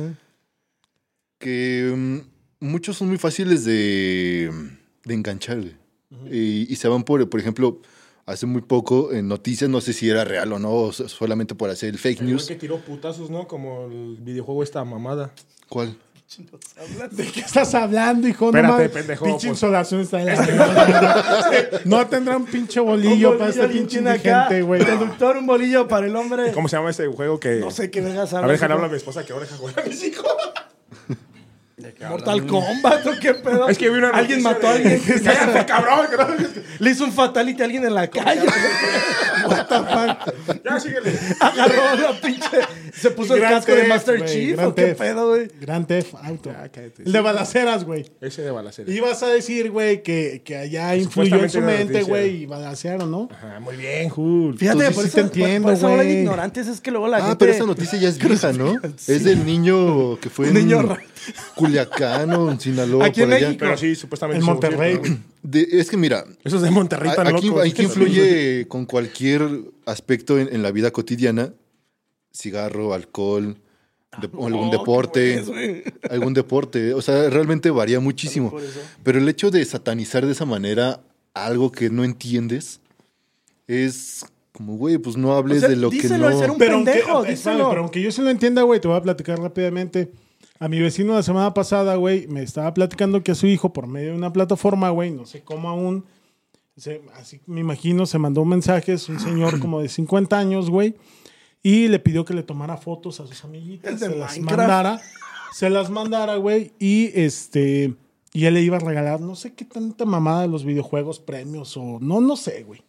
que mm, muchos son muy fáciles de, de enganchar. güey. y, y se van por, por ejemplo, hace muy poco en noticias, no sé si era real o no, o so- solamente por hacer el fake El news. que tiró putazos, ¿no? Como el videojuego esta mamada. ¿Cuál? ¿De qué estás hablando, hijo? Espérate, no mames. pendejo, Pinche pues. insolación está en la No tendrá un pinche bolillo para este pinche indigente, güey. Productor, un bolillo para el hombre. ¿Cómo se llama ese juego que.? No sé qué vergas A hablas, ver, déjale hablar a mi esposa que ahora deja jugar a mis hijos. Mortal Kombat, ¿o qué pedo? Es que vi una Alguien mató a alguien. ¡Cállate, cabrón! Le hizo un fatality a alguien en la calle. What the fuck? Ya, síguele. Agarró la pinche. Se puso el casco de Master Chief. Gran ¿O qué Theft. pedo, güey? Gran Theft Auto. Ya, cállate. El de balaceras, güey. Ese de balacera. Ibas a decir, güey, que, que allá influyó en su mente, güey, y balacearon, ¿no? Ajá, muy bien, Jul. Fíjate, por sí eso te entiendo, por, por eso hablan ignorantes es que luego la Ah, gente. pero esa noticia ya es vieja, ¿no? Es del niño que fue en Niño ra- Culiacán o en Sinaloa. Aquí en por allá. México. Pero sí, supuestamente. En Monterrey. De- es que mira, Esos de Monterrey tan aquí, locos. aquí influye con cualquier aspecto en, en la vida cotidiana. Cigarro, alcohol, de- o algún deporte. bueno, algún deporte. O sea, realmente varía muchísimo. Eso. Pero el hecho de satanizar de esa manera algo que no entiendes es como, güey, pues no hables O sea, de lo que díselo no. al ser un Pero aunque, pendejo, espérame, díselo. pero aunque yo sí lo entienda, güey, te voy a platicar rápidamente. A mi vecino la semana pasada, güey, me estaba platicando que a su hijo, por medio de una plataforma, güey, no sé cómo aún, se- así me imagino, se mandó mensajes, un señor como de 50 años, güey, y le pidió que le tomara fotos a sus amiguitas, se las mandara, se las mandara, güey, y este, y él le iba a regalar, no sé qué tanta mamada de los videojuegos, premios o, no, no sé, güey.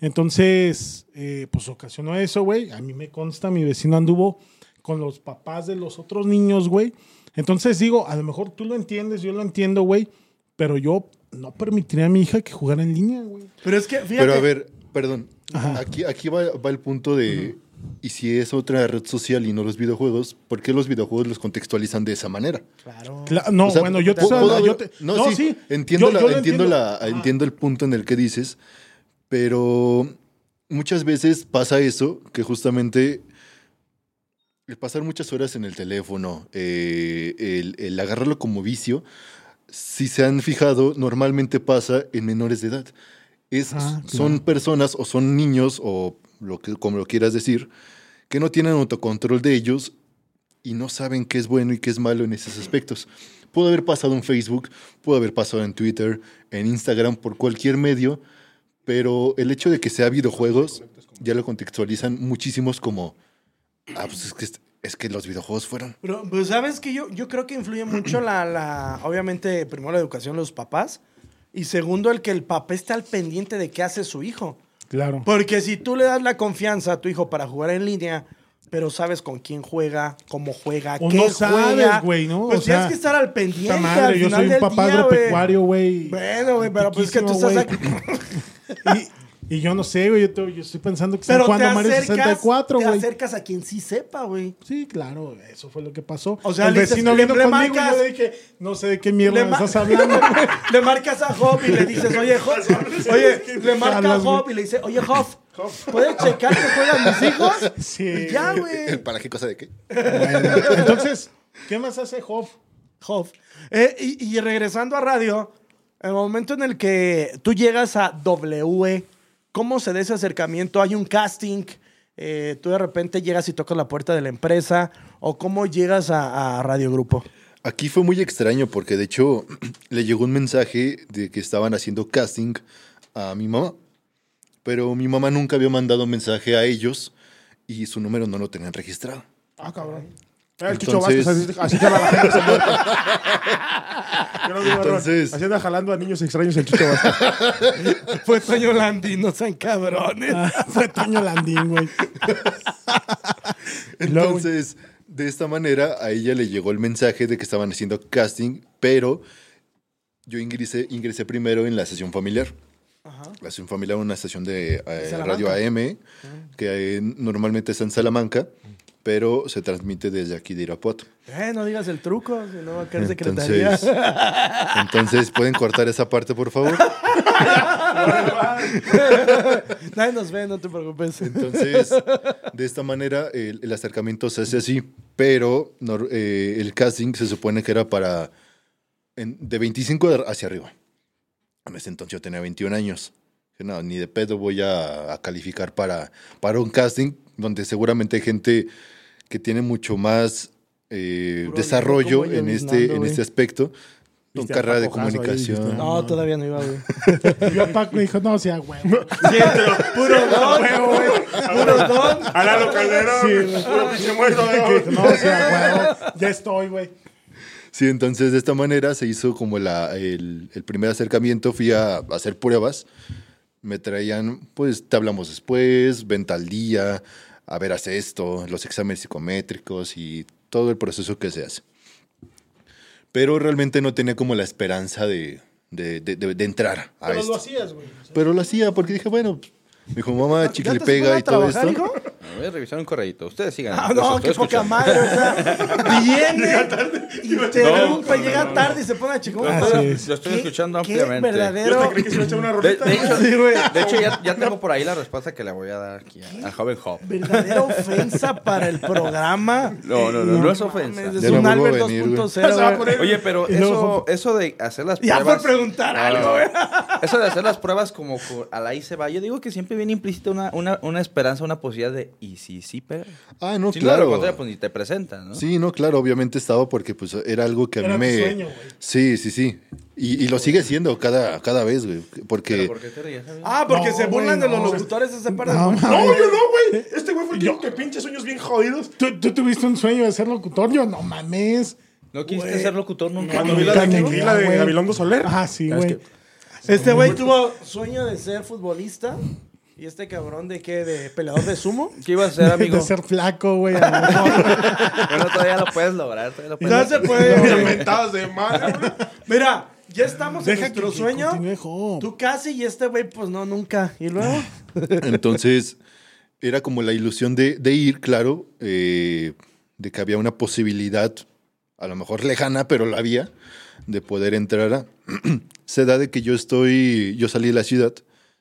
Entonces, eh, pues ocasionó eso, güey. A mí me consta, mi vecino anduvo con los papás de los otros niños, güey. Entonces digo, a lo mejor tú lo entiendes, yo lo entiendo, güey, pero yo no permitiría a mi hija que jugara en línea, güey. Pero es que, fíjate. Pero a ver, perdón. Aquí, aquí va, va el punto de. Y si es otra red social y no los videojuegos, ¿por qué los videojuegos los contextualizan de esa manera? Claro. Cla- no, O sea, bueno, yo te, puedo- yo te- no, sí, entiendo, Yo- la- yo entiendo, la- entiendo el punto en el que dices, pero muchas veces pasa eso, que justamente el pasar muchas horas en el teléfono, eh, el, el agarrarlo como vicio, si se han fijado, normalmente pasa en menores de edad. Es, Ah, Son personas o son niños, o lo que, como lo quieras decir, que no tienen autocontrol de ellos y no saben qué es bueno y qué es malo en esos aspectos. Pudo haber pasado en Facebook, pudo haber pasado en Twitter, en Instagram, por cualquier medio, pero el hecho de que sea videojuegos ya lo contextualizan muchísimos como, ah, pues es que, es que los videojuegos fueron. Pero, pues, ¿sabes que yo, yo creo que influye mucho la, la, obviamente, primero la educación de los papás y segundo el que el papá esté al pendiente de qué hace su hijo. Claro. Porque si tú le das la confianza a tu hijo para jugar en línea, pero sabes con quién juega, cómo juega, O qué no sabes, juega, güey, ¿no? Pues O sea, tienes que estar al pendiente. Madre, al yo final soy un papá día, agropecuario, güey. Bueno, güey, pero pues es que tú estás aquí. Y, y yo no sé, güey. Yo, te- yo estoy pensando que están Pero te jugando Mario acercas, 64, te güey. acercas a quien sí sepa, güey. Sí, claro, eso fue lo que pasó. O sea, el le dices, vecino le- vino le conmigo y marcas- yo le dije, no sé de qué mierda Le me ma- estás hablando. le marcas a Job y le dices, oye, Job, oye, le marca a Job y le dice, oye, Job, ¿puedes checar que juegan mis hijos? Sí. Y ya, güey. ¿Para qué cosa de qué? Bueno, entonces, ¿qué más hace Job? Job. Eh, y, y regresando a radio, el momento en el que tú llegas a W, ¿cómo se da ese acercamiento? ¿Hay un casting? Eh, ¿Tú de repente llegas y tocas la puerta de la empresa? ¿O cómo llegas a, a Radio Grupo? Aquí fue muy extraño porque de hecho le llegó un mensaje de que estaban haciendo casting a mi mamá, pero mi mamá nunca había mandado mensaje a ellos y su número no lo tenían registrado. Ah, cabrón. Eh, El Chucho Entonces- Vázquez, así, así llama la gente. Yo no digo error. Entonces- Así anda jalando a niños extraños el Chucho Vázquez. Fue Toño Landi, no sean cabrones. Fue Toño Landín, güey. Entonces, de esta manera a ella le llegó el mensaje de que estaban haciendo casting, pero yo ingresé, ingresé primero en la sesión familiar. La sesión familiar, una estación de eh, radio AM, que eh, normalmente está en Salamanca, pero se transmite desde aquí de Irapuato. Eh, no digas el truco, si no va a caer secretaría. Entonces, ¿pueden cortar esa parte, por favor? Nadie nos ve, no te preocupes. Entonces, de esta manera, el, el acercamiento se hace así, pero nor- eh, el casting se supone que era para en- de 25 hacia arriba. En ese entonces yo tenía 21 años. No, ni de pedo voy a, a calificar para, para un casting donde seguramente hay gente que tiene mucho más eh, desarrollo en este, en este aspecto. Con a carrera de ahí, comunicación. No, todavía no iba, güey. yo a Paco me dijo, no, o sea, güey. Puro don, puro don. A Calderón. Sí, güey. Puro pinche muerto de Que oro. dijo, no, o sea, güey, ya estoy, güey. Sí, entonces de esta manera se hizo como la, el, el primer acercamiento. Fui a, hacer pruebas. Me traían, pues te hablamos después, venta al día, a ver, haz esto, los exámenes psicométricos y todo el proceso que se hace. Pero realmente no tenía como la esperanza de, de, de- de- de entrar a Pero esto. lo hacías, güey. Pero lo hacía porque dije, bueno, me dijo, mamá, ¿Ya chicle pega y todo esto. hijo? Voy a revisar un correíto. Ustedes sigan. Ah, no, qué poca madre. O sea, viene, interrumpe, llega tarde y se pone a chingar. Lo estoy, escuchando ampliamente. Verdadero. hasta creí que se iba a echar una De, rolita. de hecho, Sí, güey. de hecho, ya, ya tengo por ahí la respuesta que le voy a dar aquí a- al joven Job. Verdadera ofensa para el programa. No, no, no, no es ofensa. Mames, Es Ya un Albert venir, güey. 2.0. güey. Oye, pero Y eso, eso de hacer las Ya pruebas. por preguntar No, algo. Eso de hacer las pruebas como co- a la I se va. Yo digo que siempre viene implícita una, una, una esperanza, una posibilidad de. ¿Y si sí pega? Ah, no, si no, claro. lo contrario, pues ni te presentan, ¿no? Sí, no, claro, obviamente estaba porque pues era algo que a mí me... sueño, güey. sí, sí, sí. Y, y lo sigue siendo cada, cada vez, güey. ¿Pero Porque por qué te ríes, amigo? Ah, porque No, se burlan de los no. locutores de esa parte. No, No, yo no, güey. Este güey fue el que dijo que pinche sueños bien jodidos. ¿Tú, tú tuviste un sueño de ser locutor? Yo, no mames. ¿No quisiste ser locutor nunca? Cuando vi la de Kikila de güey. Gabilondo Soler. Ah, sí, güey. que- Este güey tuvo sueño de ser futbolista. ¿Y este cabrón de qué? ¿De peleador de sumo? ¿Qué ibas a hacer, amigo? De ser flaco, güey. a lo mejor. Bueno, todavía lo puedes lograr. Todavía lo puedes No se puede. De madre. Mira, ya estamos en Deja nuestro que- que sueño. Job. Tú casi y este güey, pues no, nunca. ¿Y luego? entonces era como la ilusión de, de ir, claro, eh, de que había una posibilidad, a lo mejor lejana, pero la había, de poder entrar a... Se da de que yo estoy, yo salí de la ciudad,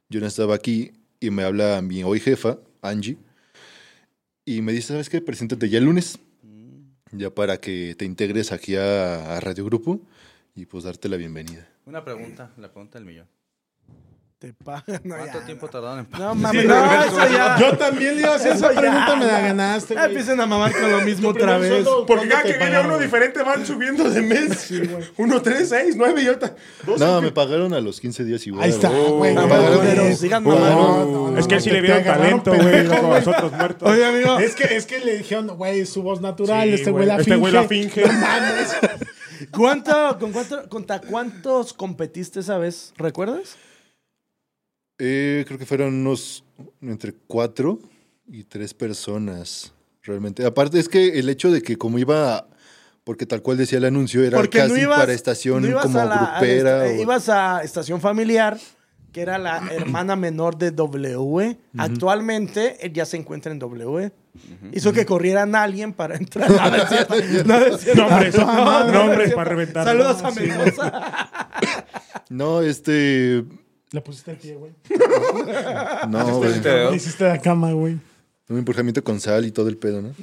yo no estaba aquí y me habla mi hoy jefa, Angie, y me dice, ¿sabes qué? Preséntate ya el lunes, ya para que te integres aquí a, a Radio Grupo y pues darte la bienvenida. Una pregunta, la pregunta del millón. Te pagan. No, ¿Cuánto ya, tiempo tardaron en No mames, no, eso ya. Yo también le iba a hacer esa pregunta, me la ganaste, Ya güey. empiecen a mamar con lo mismo otra vez. Porque ¿cuánto cada que viene uno diferente van subiendo de mes. uno, tres, seis, nueve y ahorita. dos, No, cinco. me pagaron a los 15 días igual. Ahí está, güey. no, no, pero güey. sigan No, mamando. no, no, es que él sí le vieron talento, güey. güey. nosotros muertos. Oye, amigo. Es que, es que le dijeron, güey, su voz natural, Sí, este güey la este finge. güey la finge. No mames. ¿Cuánto, con cuánto, contra cuántos competiste esa vez? ¿Recuerdas? Eh, creo que fueron unos entre cuatro y tres personas, realmente. Aparte es que el hecho de que como iba, porque tal cual decía el anuncio, era Porque casi no ibas, para estación no como a la- a grupera. la esta- o- ibas a estación familiar, que era la hermana menor de W. Actualmente él ya se encuentra en W. Hizo que corrieran a alguien para entrar. Nombres, No, no, no es nombres para reventar. Saludos a Sí, Mendoza. No, este... Le pusiste el pie, güey. No, güey. Le hiciste la cama, güey. Un empujamiento con sal y todo el pedo, ¿no?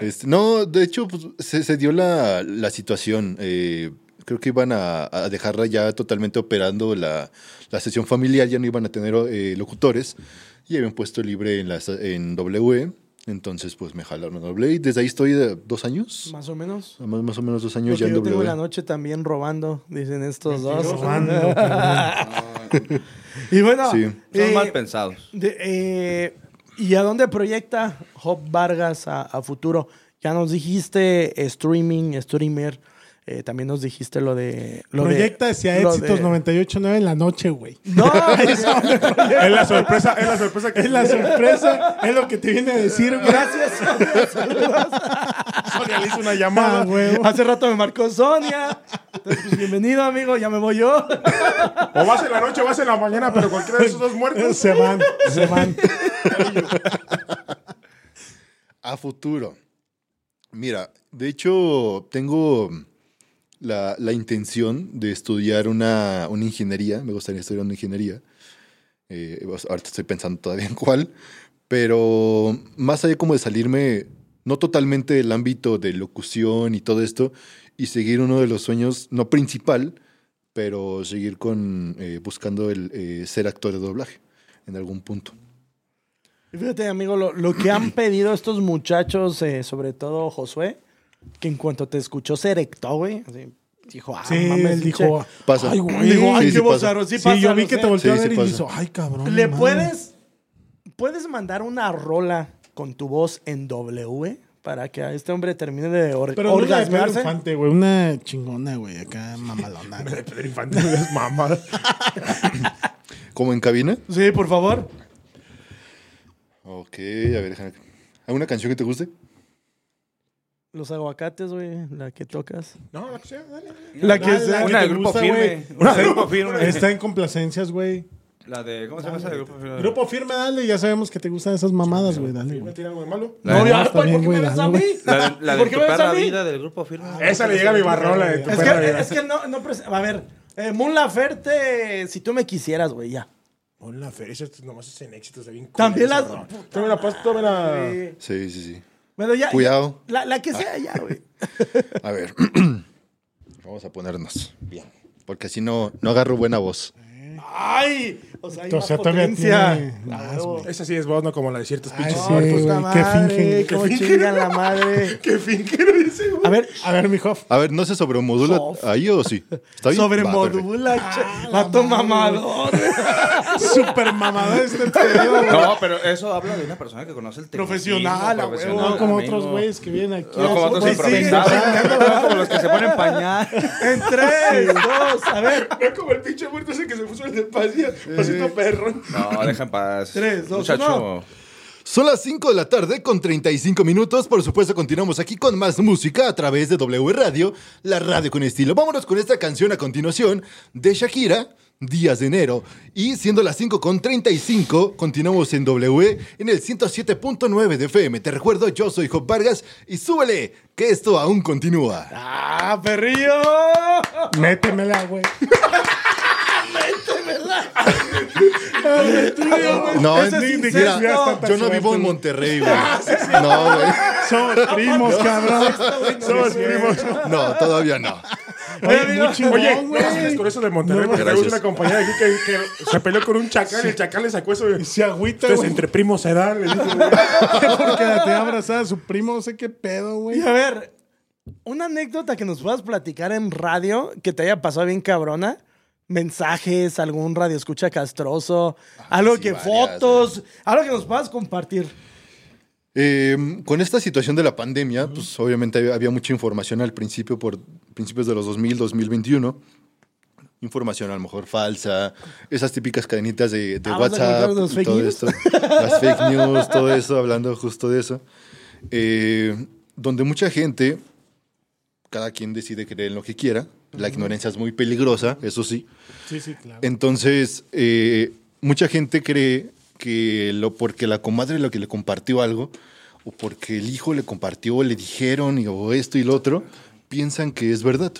Este, no, de hecho, pues, se, se dio la, la situación. eh, creo que iban a, a dejarla ya totalmente operando la, la sesión familiar, ya no iban a tener eh, locutores y habían puesto libre en, la, en W. Entonces, pues me jalaron a W y desde ahí estoy de dos años. Más o menos. Más, más o menos dos años Porque ya en yo tengo la noche también robando, dicen estos dos. Robando, y bueno, Sí. Son eh, mal pensados. de- eh, ¿y a dónde proyecta Job Vargas a, a futuro? Ya nos dijiste streaming, streamer. Eh, también nos dijiste lo de. Lo Proyecta de, hacia lo éxitos de- 98.9 en la noche, güey. No, Es la sorpresa, es la sorpresa que Es la sorpresa, es lo que te viene a decir, güey. gracias. Sonia le hizo una Ah, llamada. güey. Hace rato me marcó Sonia. Entonces, pues, bienvenido, amigo. Ya me voy yo. O vas en la noche o vas en la mañana, pero cualquiera de esos dos muertos. Se van, se van. A futuro. Mira, de hecho, tengo la, la intención de estudiar una, una ingeniería. Me gustaría estudiar una ingeniería. Eh, ahorita estoy pensando todavía en cuál. Pero más allá como de salirme, no totalmente del ámbito de locución y todo esto, y seguir uno de los sueños, no principal, pero seguir con eh, buscando el eh, ser actor de doblaje en algún punto. Fíjate, amigo, lo, lo que han pedido estos muchachos, eh, sobre todo Josué, que en cuanto te escuchó se erectó, güey. así, dijo, ah, Sí, mames, él dijo, Pasa. ay, güey. Digo, ay, Sí, qué sí pasa. Sí, Sí, pasa, yo vi que sé. te volteó Sí, a ver sí y pasa. hizo, ay, cabrón. ¿Le madre". puedes, puedes mandar una rola con tu voz en W para que a este hombre termine de or Pero orgasmearse? Infante, güey. Una chingona, güey. Acá mamalona. Pedro Infante es mamada. ¿Como en cabina? Sí, por favor. Ok, a ver, déjame. ¿Hay una canción que te guste? Los aguacates, güey, la que tocas. No, la que sea, dale. La que la Una del grupo firme. Una del grupo firme. Está en complacencias, güey. La de. ¿Cómo se llama esa del grupo firme? Grupo firme, dale. Ya sabemos que te gustan esas mamadas, güey. Dale, ¿Me algo de malo? La No, de- ya, ¿por qué me ves a mí? La de, la de ¿Por qué tu me ves a perra mí? vida del grupo firme. Esa le llega a mi barrola de tu Es perra que, vida. es que no, no pres- A ver, eh, Mon Laferte, si tú me quisieras, güey, ya. Fer, eso nomás es en éxitos de bien También las. rola. Tome la paz, tome la... Sí. Sí, sí, sí. Bueno, ya. Cuidado. La, la que sea, ya, güey. A ver. Vamos a ponernos bien. Porque si no, no agarro buena voz. ¡Ay! O sea, hay O sea, potencia. tiene más, Claro. Esa sí es voz, no como la de ciertos Ay, pinches sí, muertos. güey. Puta que fingen, ¿Cómo que chingan la madre? Que fingen. A ver, A ver, mi Jof. A ver, ¿no se sobremodula ahí o sí? ¿Está bien? sobre Va, perfecto. modula. che. Vato mamador. Súper mamador este pedo, güey. No, pero eso habla de una persona que conoce el tecnicismo, Profesional, a huevo. profesional, No como amigo. otros güeyes que vienen aquí. No como otros sí, improvisados. No como los que se ponen pañal. En tres, dos, a ver. No como el pinche muerto ese que se puso el del pasito, pasito perro. No, deja en paz. Tres, dos, Muchacho. uno. Son las 5 de la tarde con 35 minutos. Por supuesto, continuamos aquí con más música a través de W Radio, la radio con estilo. Vámonos con esta canción a continuación de Shakira, Días de Enero. Y siendo las 5 con 35, continuamos en W en el 107.9 de FM. Te recuerdo, yo soy Job Vargas y súbele, que esto aún continúa. ¡Ah, perrillo! Métemela, güey. No, Ese es mira, incesto. yo no vivo en Monterrey, güey. No, güey. Somos primos, cabrón. Somos primos. No, todavía no. Oye, muy chingón, Oye, no güey. con eso de Monterrey, No, porque gracias. una compañía de aquí que, que se peleó con un chacal y el chacal le sacó eso. Y se agüita, Entonces, güey. entre primos se dan. le digo, güey. Porque te abrazada a su primo, no sé qué pedo, güey. Y a ver, una anécdota que nos puedas platicar en radio que te haya pasado bien cabrona. Mensajes, algún radio escucha castroso, algo sí, que varias, fotos, algo que nos puedas compartir. Eh, con esta situación de la pandemia, pues obviamente había, mucha información al principio, por principios de los 2000, 2021. Información a lo mejor falsa, esas típicas cadenitas de, de Ah, ¿vas a WhatsApp los fake todo news? esto. Las fake news, todo eso, hablando justo de eso. Eh, donde mucha gente, cada quien decide creer en lo que quiera. La ignorancia es muy peligrosa, eso sí. Sí, sí, claro. Entonces, eh, mucha gente cree que lo porque la comadre lo que le compartió algo, o porque el hijo le compartió, le dijeron, y, o esto y lo otro, piensan que es verdad.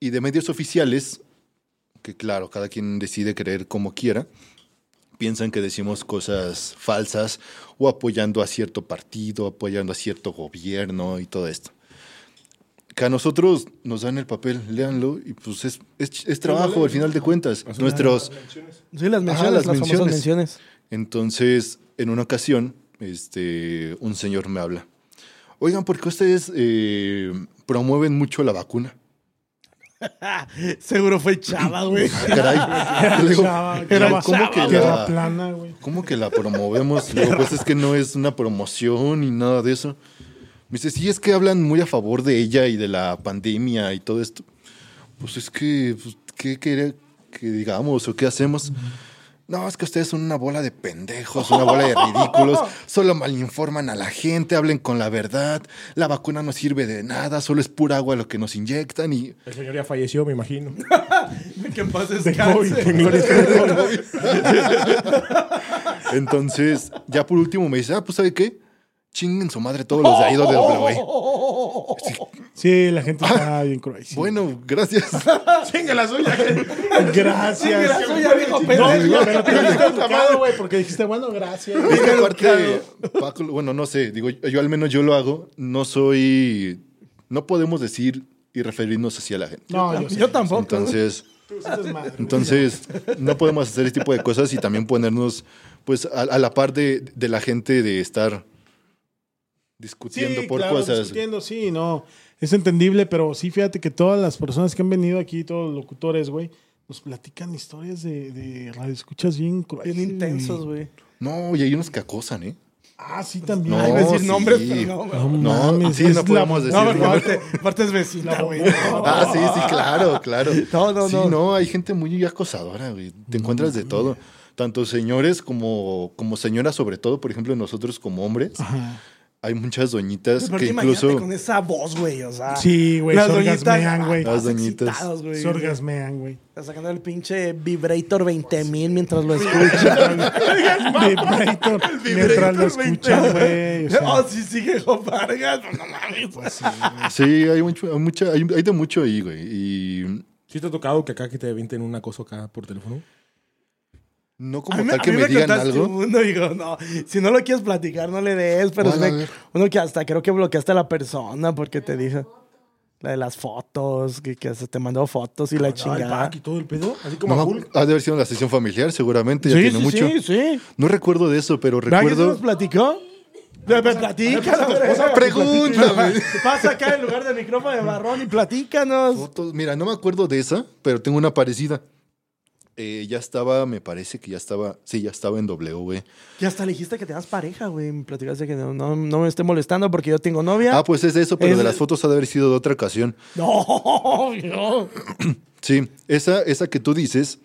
Y de medios oficiales, que claro, cada quien decide creer como quiera, piensan que decimos cosas falsas o apoyando a cierto partido, apoyando a cierto gobierno y todo esto. Que a nosotros nos dan el papel, léanlo, y pues es, es, es trabajo al final de cuentas. Nuestros, Sí, las menciones, Ajá, las, menciones. menciones. entonces, en una ocasión, este, un señor me habla. Oigan, ¿por qué ustedes eh, promueven mucho la vacuna? Seguro fue chava, güey. Caray. Le digo, Chava, "Era- chava, ¿cómo que la, plana, güey. ¿Cómo que la promovemos? Le digo, pues es que no es una promoción ni nada de eso. Me dice, sí, es que hablan muy a favor de ella y de la pandemia y todo esto. Pues es que, pues, ¿qué quiere que digamos o qué hacemos? No, es que ustedes son una bola de pendejos, una bola de ridículos. Solo malinforman a la gente, hablen con la verdad. La vacuna no sirve de nada, solo es pura agua lo que nos inyectan y... El señor ya falleció, me imagino. que en paz descanse. esté COVID. Entonces, ya por último me dice, ah, pues ¿sabe qué? Chinguen su madre todos los de ahí de WWE. Sí, la gente está bien cruel. Bueno, gracias. Chinga la suya. gracias. Gracias, ya viejo No, pendejo. pero te dijiste educado, güey, porque dijiste, bueno, gracias. Es que aparte, Paco, bueno, no sé, digo, yo al menos yo lo hago, no soy, no podemos decir y referirnos así a la gente. No, yo, Yo tampoco. Entonces, entonces, no podemos hacer este tipo de cosas y también ponernos, pues, a, a la par de, de la gente de estar discutiendo Sí, por claro, cosas. discutiendo, sí, no. Es entendible, pero sí, fíjate que todas las personas que han venido aquí, todos los locutores, güey, nos platican historias de, de radioescuchas bien crueles. Bien intensos, güey. No, y hay unos que acosan, ¿eh? Ah, sí, también. No, Ay, decir sí. nombres, pero no. No No, sí, no la- podemos decir. No, porque ¿no? aparte, aparte es vecina, güey. Ah, sí, sí, claro, claro. No, no, sí, no. no, hay gente muy acosadora, güey. Te encuentras de todo. Tanto señores como, como señoras, sobre todo, por ejemplo, nosotros como hombres, Ajá. Hay muchas doñitas Pero que incluso... con esa voz, güey, o sea. Sí, güey, las se doñitas, orgasmean, güey. ah, Las doñitas. Se orgasmean, güey. Está sacando el pinche Vibrator 20.000 mientras lo escuchan. Vibrator. Mientras lo escuchan, güey. o sea, oh, sí, sigue Joe Vargas. No mames. Sí, hay, mucho, hay, mucha, hay, hay de mucho ahí, güey. Y ¿Sí te ha tocado que acá que te avienten un acoso acá por teléfono? No como mí, tal que me, digan algo. uno, digo, no, si no lo quieres platicar, no le des, pero ver. uno que hasta creo que bloqueaste a la persona porque te dijo la de las fotos, que, que se te mandó fotos y la el chingada. y todo el pedo. Así como No, Hulk. ha de haber sido la sesión familiar, seguramente. Ya Sí, tiene sí, mucho. sí, sí. No recuerdo de eso, pero ¿Verdad que se nos recuerdo. platicó? Me, me platícanos. Pregúntame. Pasa acá en lugar del micrófono de marrón y platícanos. Fotos. Mira, no me acuerdo de esa, pero tengo una parecida. Eh, ya estaba, me parece que ya estaba, sí, ya estaba en W, güey. Y hasta le dijiste que tenías pareja, güey. Me platicaste que no, no, no me esté molestando porque yo tengo novia. Ah, pues es eso, pero Es- de las fotos ha de haber sido de otra ocasión. No, no. Sí, esa, esa que tú dices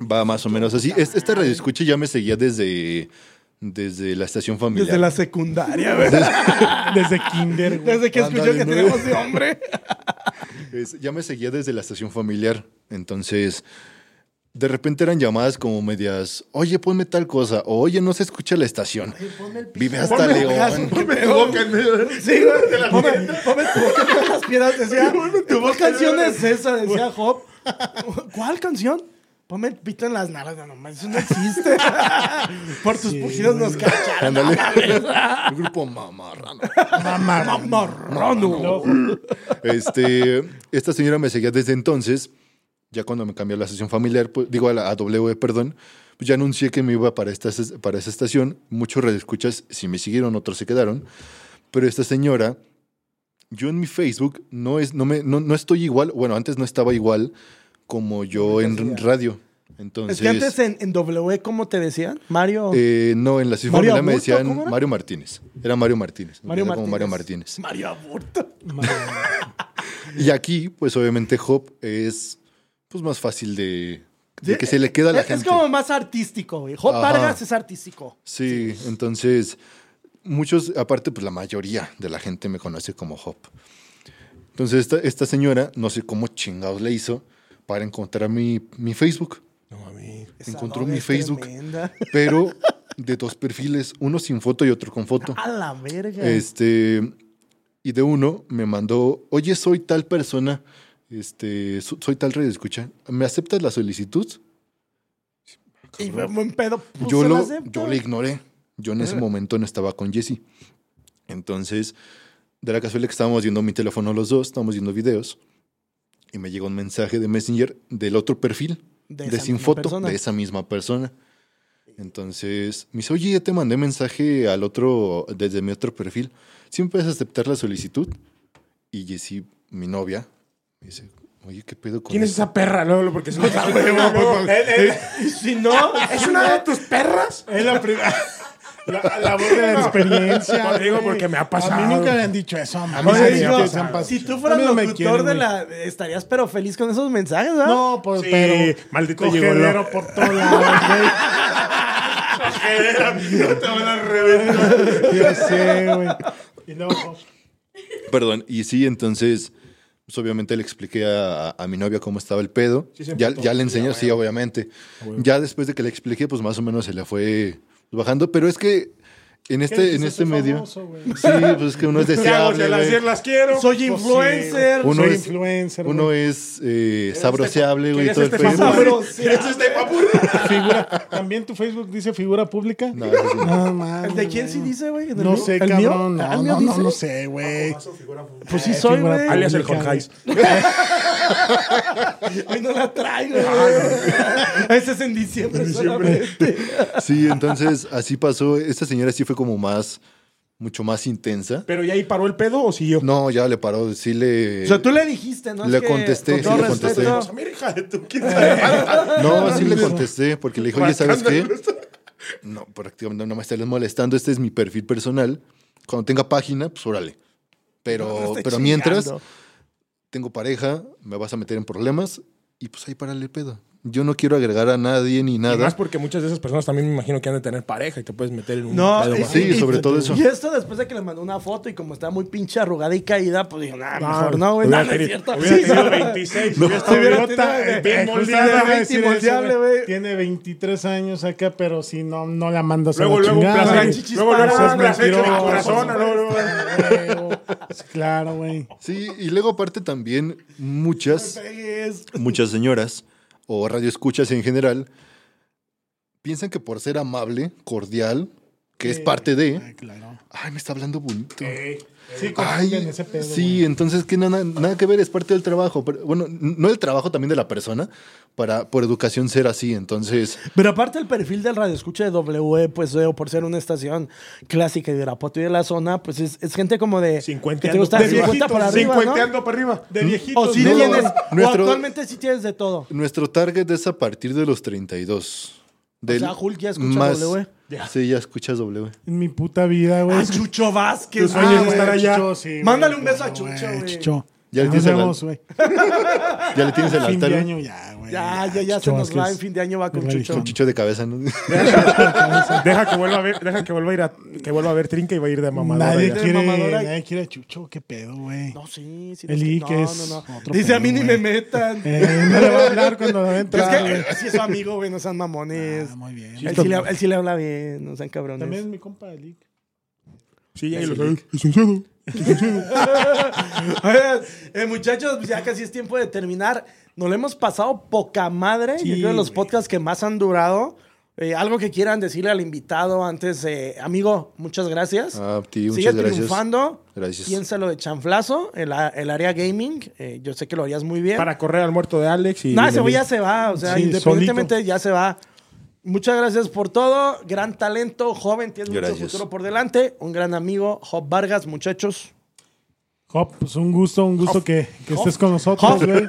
va más o menos así. Es- Esta radio escucha ya me seguía desde, desde la estación familiar. Desde la secundaria, güey. Desde kinder, güey. Desde que escuchó que tenemos de hombre. Es- ya me seguía desde la estación familiar. Entonces, de repente eran llamadas como medias, oye, ponme tal cosa, o oye, no se escucha la estación. Vive hasta Ponme León. ponme tu boca en medio de- Sí, güey. Ponme, ponme tu boca en medio de las piedras. Decía, ¿qué canción es esa? Decía Job. ¿Cuál canción? Ponme el pito en las nalgas. No, no, eso no existe. Por tus pujidos nos cacharon. Ándale. El grupo mamarrano. Mamarrano. Este, esta señora me seguía desde entonces. Ya cuando me cambió a la sesión familiar, pues, digo a la a W, perdón, pues ya anuncié que me iba para, esta, para esa estación. Muchos redescuchas, si me siguieron, otros se quedaron. Pero esta señora, yo en mi Facebook no, es, no, me, no, no estoy igual, bueno, antes no estaba igual como yo en radio. Entonces, Es que antes en, en W, ¿cómo te decían? Mario. eh, no, en la sesión ¿Mario familiar me decían. Mario Martínez. Era Mario Martínez. Mario Martínez. Como Mario Martínez. Mario Aburto. Y aquí, pues obviamente Hop es pues más fácil de, de que se le queda a la es, gente. Es como más artístico, güey. Hop Ajá. Vargas es artístico. Sí, entonces muchos, aparte pues la mayoría de la gente me conoce como Hop. Entonces esta, esta señora, no sé cómo chingados le hizo para encontrar mi, mi Facebook, No mami. Encontró mi Facebook. tremenda. pero de dos perfiles, uno sin foto y otro con foto. A la verga. Este, y de uno me mandó, oye, soy tal persona, este, so- soy tal red escucha, ¿me aceptas la solicitud? y buen pedo. pues, yo, lo, yo le ignoré. Yo en ese momento no estaba con Jesse. Entonces, de la casualidad que estábamos viendo mi teléfono los dos, estábamos viendo videos, y me llegó un mensaje de Messenger del otro perfil, De sin foto, persona. de esa misma persona. Entonces, me dice, oye, ya te mandé mensaje al otro, desde mi otro perfil. ¿Sí me puedes aceptar la solicitud? Y Jessie, mi novia, me dice, oye, ¿qué pedo con ¿Quién es eso?". esa perra? Luego, luego, porque se me Y si no, ¿Es una de tus perras? Es la primera. La, la voz de la experiencia. Pues digo, porque me ha A pasado. mí nunca me han dicho eso. A mí me me ha yo, han pasado. si tú A fueras no locutor quieren, de la... Estarías pero feliz con esos mensajes, ¿verdad? No, pues, Sí, pero. maldito gigoló. por todos lados, güey. te van a reventar. Yo sé, güey. Y luego. Perdón, y sí, entonces, pues obviamente le expliqué a, a mi novia cómo estaba el pedo. Sí ya, ya le enseñó, sí, obviamente. Ya después de que le expliqué, pues más o menos se le fue bajando. Pero es que en este, en este medio. Sí, pues es que uno es deseable. Las güey. 10 las quiero. Soy influencer. Uno Soy es- influencer. Uno güey. es eh, sabroseable, güey, y ¿Querías todo el este? Sabroseable. ¿Quieres este papur? Figura. ¿También tu Facebook dice figura pública? No, no. No, mames, ¿El de quién sí dice, güey? ¿El No mío? sé, ¿El cabrón. ¿Ah, No, ¿El mío no, no, no sé, güey. Pues sí Eh, soy, figura güey. Alias el Jorjais. Hoy no la traigo, güey. Ese es en diciembre. solamente. Sí, entonces así pasó. Esta señora sí fue como más, mucho más intensa. ¿Pero ya ahí paró el pedo o siguió? No, ya le paró, sí le... O sea, tú le dijiste, ¿no? Es Le que, contesté, con sí le contesté. Pues, mira, hija de tu quién sabe. No, sí le contesté porque le dije, oye, ¿sabes qué? No, prácticamente no me estés molestando. Este es mi perfil personal. Cuando tenga página, pues órale. Pero, pero mientras, chingando. tengo pareja, me vas a meter en problemas y pues ahí párale el pedo. Yo no quiero agregar a nadie ni Y nada. más porque muchas de esas personas también me imagino que han de tener pareja y te puedes meter en un No, pedo y- más. Sí, y- sobre todo eso. Y esto después de que le mandó una foto y como está muy pinche arrugada y caída, pues dijo, nah, No, mejor no, güey. No, no es cierto. Hubiera Sí, tenido no. 26. No. hubiera bien- tenido- bien eh, justo moldeada. iba a de decir 20 eso, moldeable, güey. güey. Tiene 23 años acá, pero si no, no la mandas Luego, a la luego, un chingada. placer. Luego, luego, luego, luego. Claro, güey. Sí, y luego aparte también muchas, muchas señoras o radioescuchas en general piensan que por ser amable, cordial, que es parte de, Ay, claro. ay, me está hablando bonito. Sí, Ay, ese pedo. sí, entonces que nada, nada que ver, es parte del trabajo. Pero, bueno, no del trabajo también de la persona, para por educación ser así. Entonces, Pero aparte el perfil del radio escucha de W, pues eh, por ser una estación clásica de Irapuato y de la zona, pues es, es gente como de... Cincuenteando que te gusta para 50 arriba. para arriba, ¿no? Para arriba. De viejitos. O No, tienes, nuestro- o actualmente sí tienes de todo. nuestro target es a partir de los 32. Del- sea, Hulk ya escucha W. Sí, ya escuchas W. En mi puta vida, güey. Ah, Chucho Vázquez. Tu sueño ah, es güey. estar allá. Chucho, sí. Mándale un beso a Chucho, güey. Chucho. Ya le Nos tienes el- vemos, güey. Ya le tienes el Fin altar. de ¿no? año ya, güey. Ya, ya, ya se Chucho nos va. En fin de año va con Chucho. Con chicho de cabeza, ¿no? Deja que vuelva a ver, deja que vuelva a ir a, que vuelva a ver Trinca y va a ir de mamadora. Nadie ya. De quiere, mamadora. nadie quiere a Chucho. ¿Qué pedo, güey? No, sí, sí. El no, no, es no, no. otro Dice a mí ni me metan. Eh, no le va a hablar cuando va a Pero entrar, es que sí es su amigo, güey, no sean mamones. Ah, muy bien. él, sí le, él sí le habla bien, no sean cabrones. También es mi compa, Lick. Sí, ahí lo sabes. Licenciado. Oigan, eh, muchachos, pues ya casi es tiempo de terminar. Nos lo hemos pasado poca madre. Sí, Yo creo de los podcasts que más han durado. Eh, algo que quieran decirle al invitado antes, eh, amigo, muchas gracias. Ah, Sigue gracias. triunfando. Gracias. Piénsalo de chanflazo, el, el área gaming. Eh, yo sé que lo harías muy bien. Para correr al muerto de Alex y. No, ese güey ya se va. O sea, Sí, independientemente ya se va. Muchas gracias por todo. Gran talento, joven, tienes mucho futuro por delante. Un gran amigo, Job Vargas, muchachos. Hop, pues un gusto, un gusto que, que estés con nosotros, Hop. güey.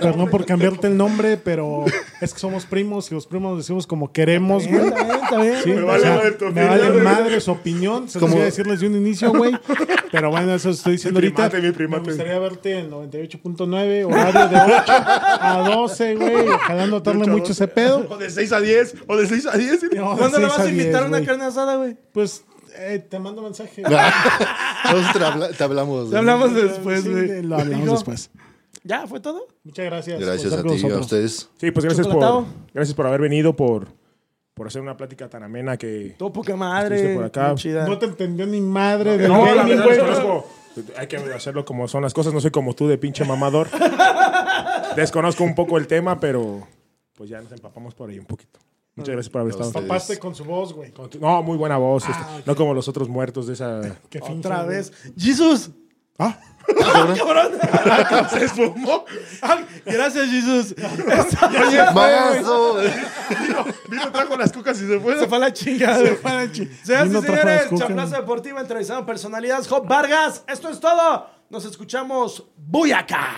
Perdón por cambiarte el nombre, pero es que somos primos y los primos nos decimos como queremos, güey. Está bien, está bien. Sí, Me o vale sea, madre tu me opinión, vale madre su opinión. Se los iba a decir desde un inicio, güey. Pero bueno, eso estoy diciendo Mi ahorita. primate, mi primate. Me gustaría verte en 98.9, horario de 8 a 12, güey. Ojalá no tarde mucho ese pedo. O de 6 a 10. O de 6 a 10. No, de ¿Cuándo le 6 vas a invitar 10, a una carne asada, güey? Pues eh, te mando mensaje. Nosotros te, habla- te hablamos. Te hablamos después, Sí, güey. lo hablamos Digo, después. ¿Ya? ¿Fue todo? Muchas gracias. Gracias a ti, a nosotros. ustedes. Sí, pues gracias por, Chocolatado. gracias por haber venido, por, por hacer una plática tan amena que. Todo poca madre. Estuviste por acá. muy chida. No te entendió ni madre del No, la gaming, verdad güey. desconozco. Hay que hacerlo como son las cosas. No soy como tú de pinche mamador. Desconozco un poco el tema, pero pues ya nos empapamos por ahí un poquito. Muchas gracias por haber estado. ustedes. Papaste con su voz, güey. No, muy buena voz. Ah, este, No como los otros muertos de esa. Que finge, Otra güey. vez. ¡Jesús! Ah, ¡Cabrón! se esfumó. Gracias, Jesús. ¡Mazo! Vino, trajo las cucas y se fue. Se fue la chingada. Se fue la chingada. Señoras y señores. Chaplaza Deportiva entrevistando personalidades. Job Vargas. Esto es todo. Nos escuchamos. ¡Buyacá!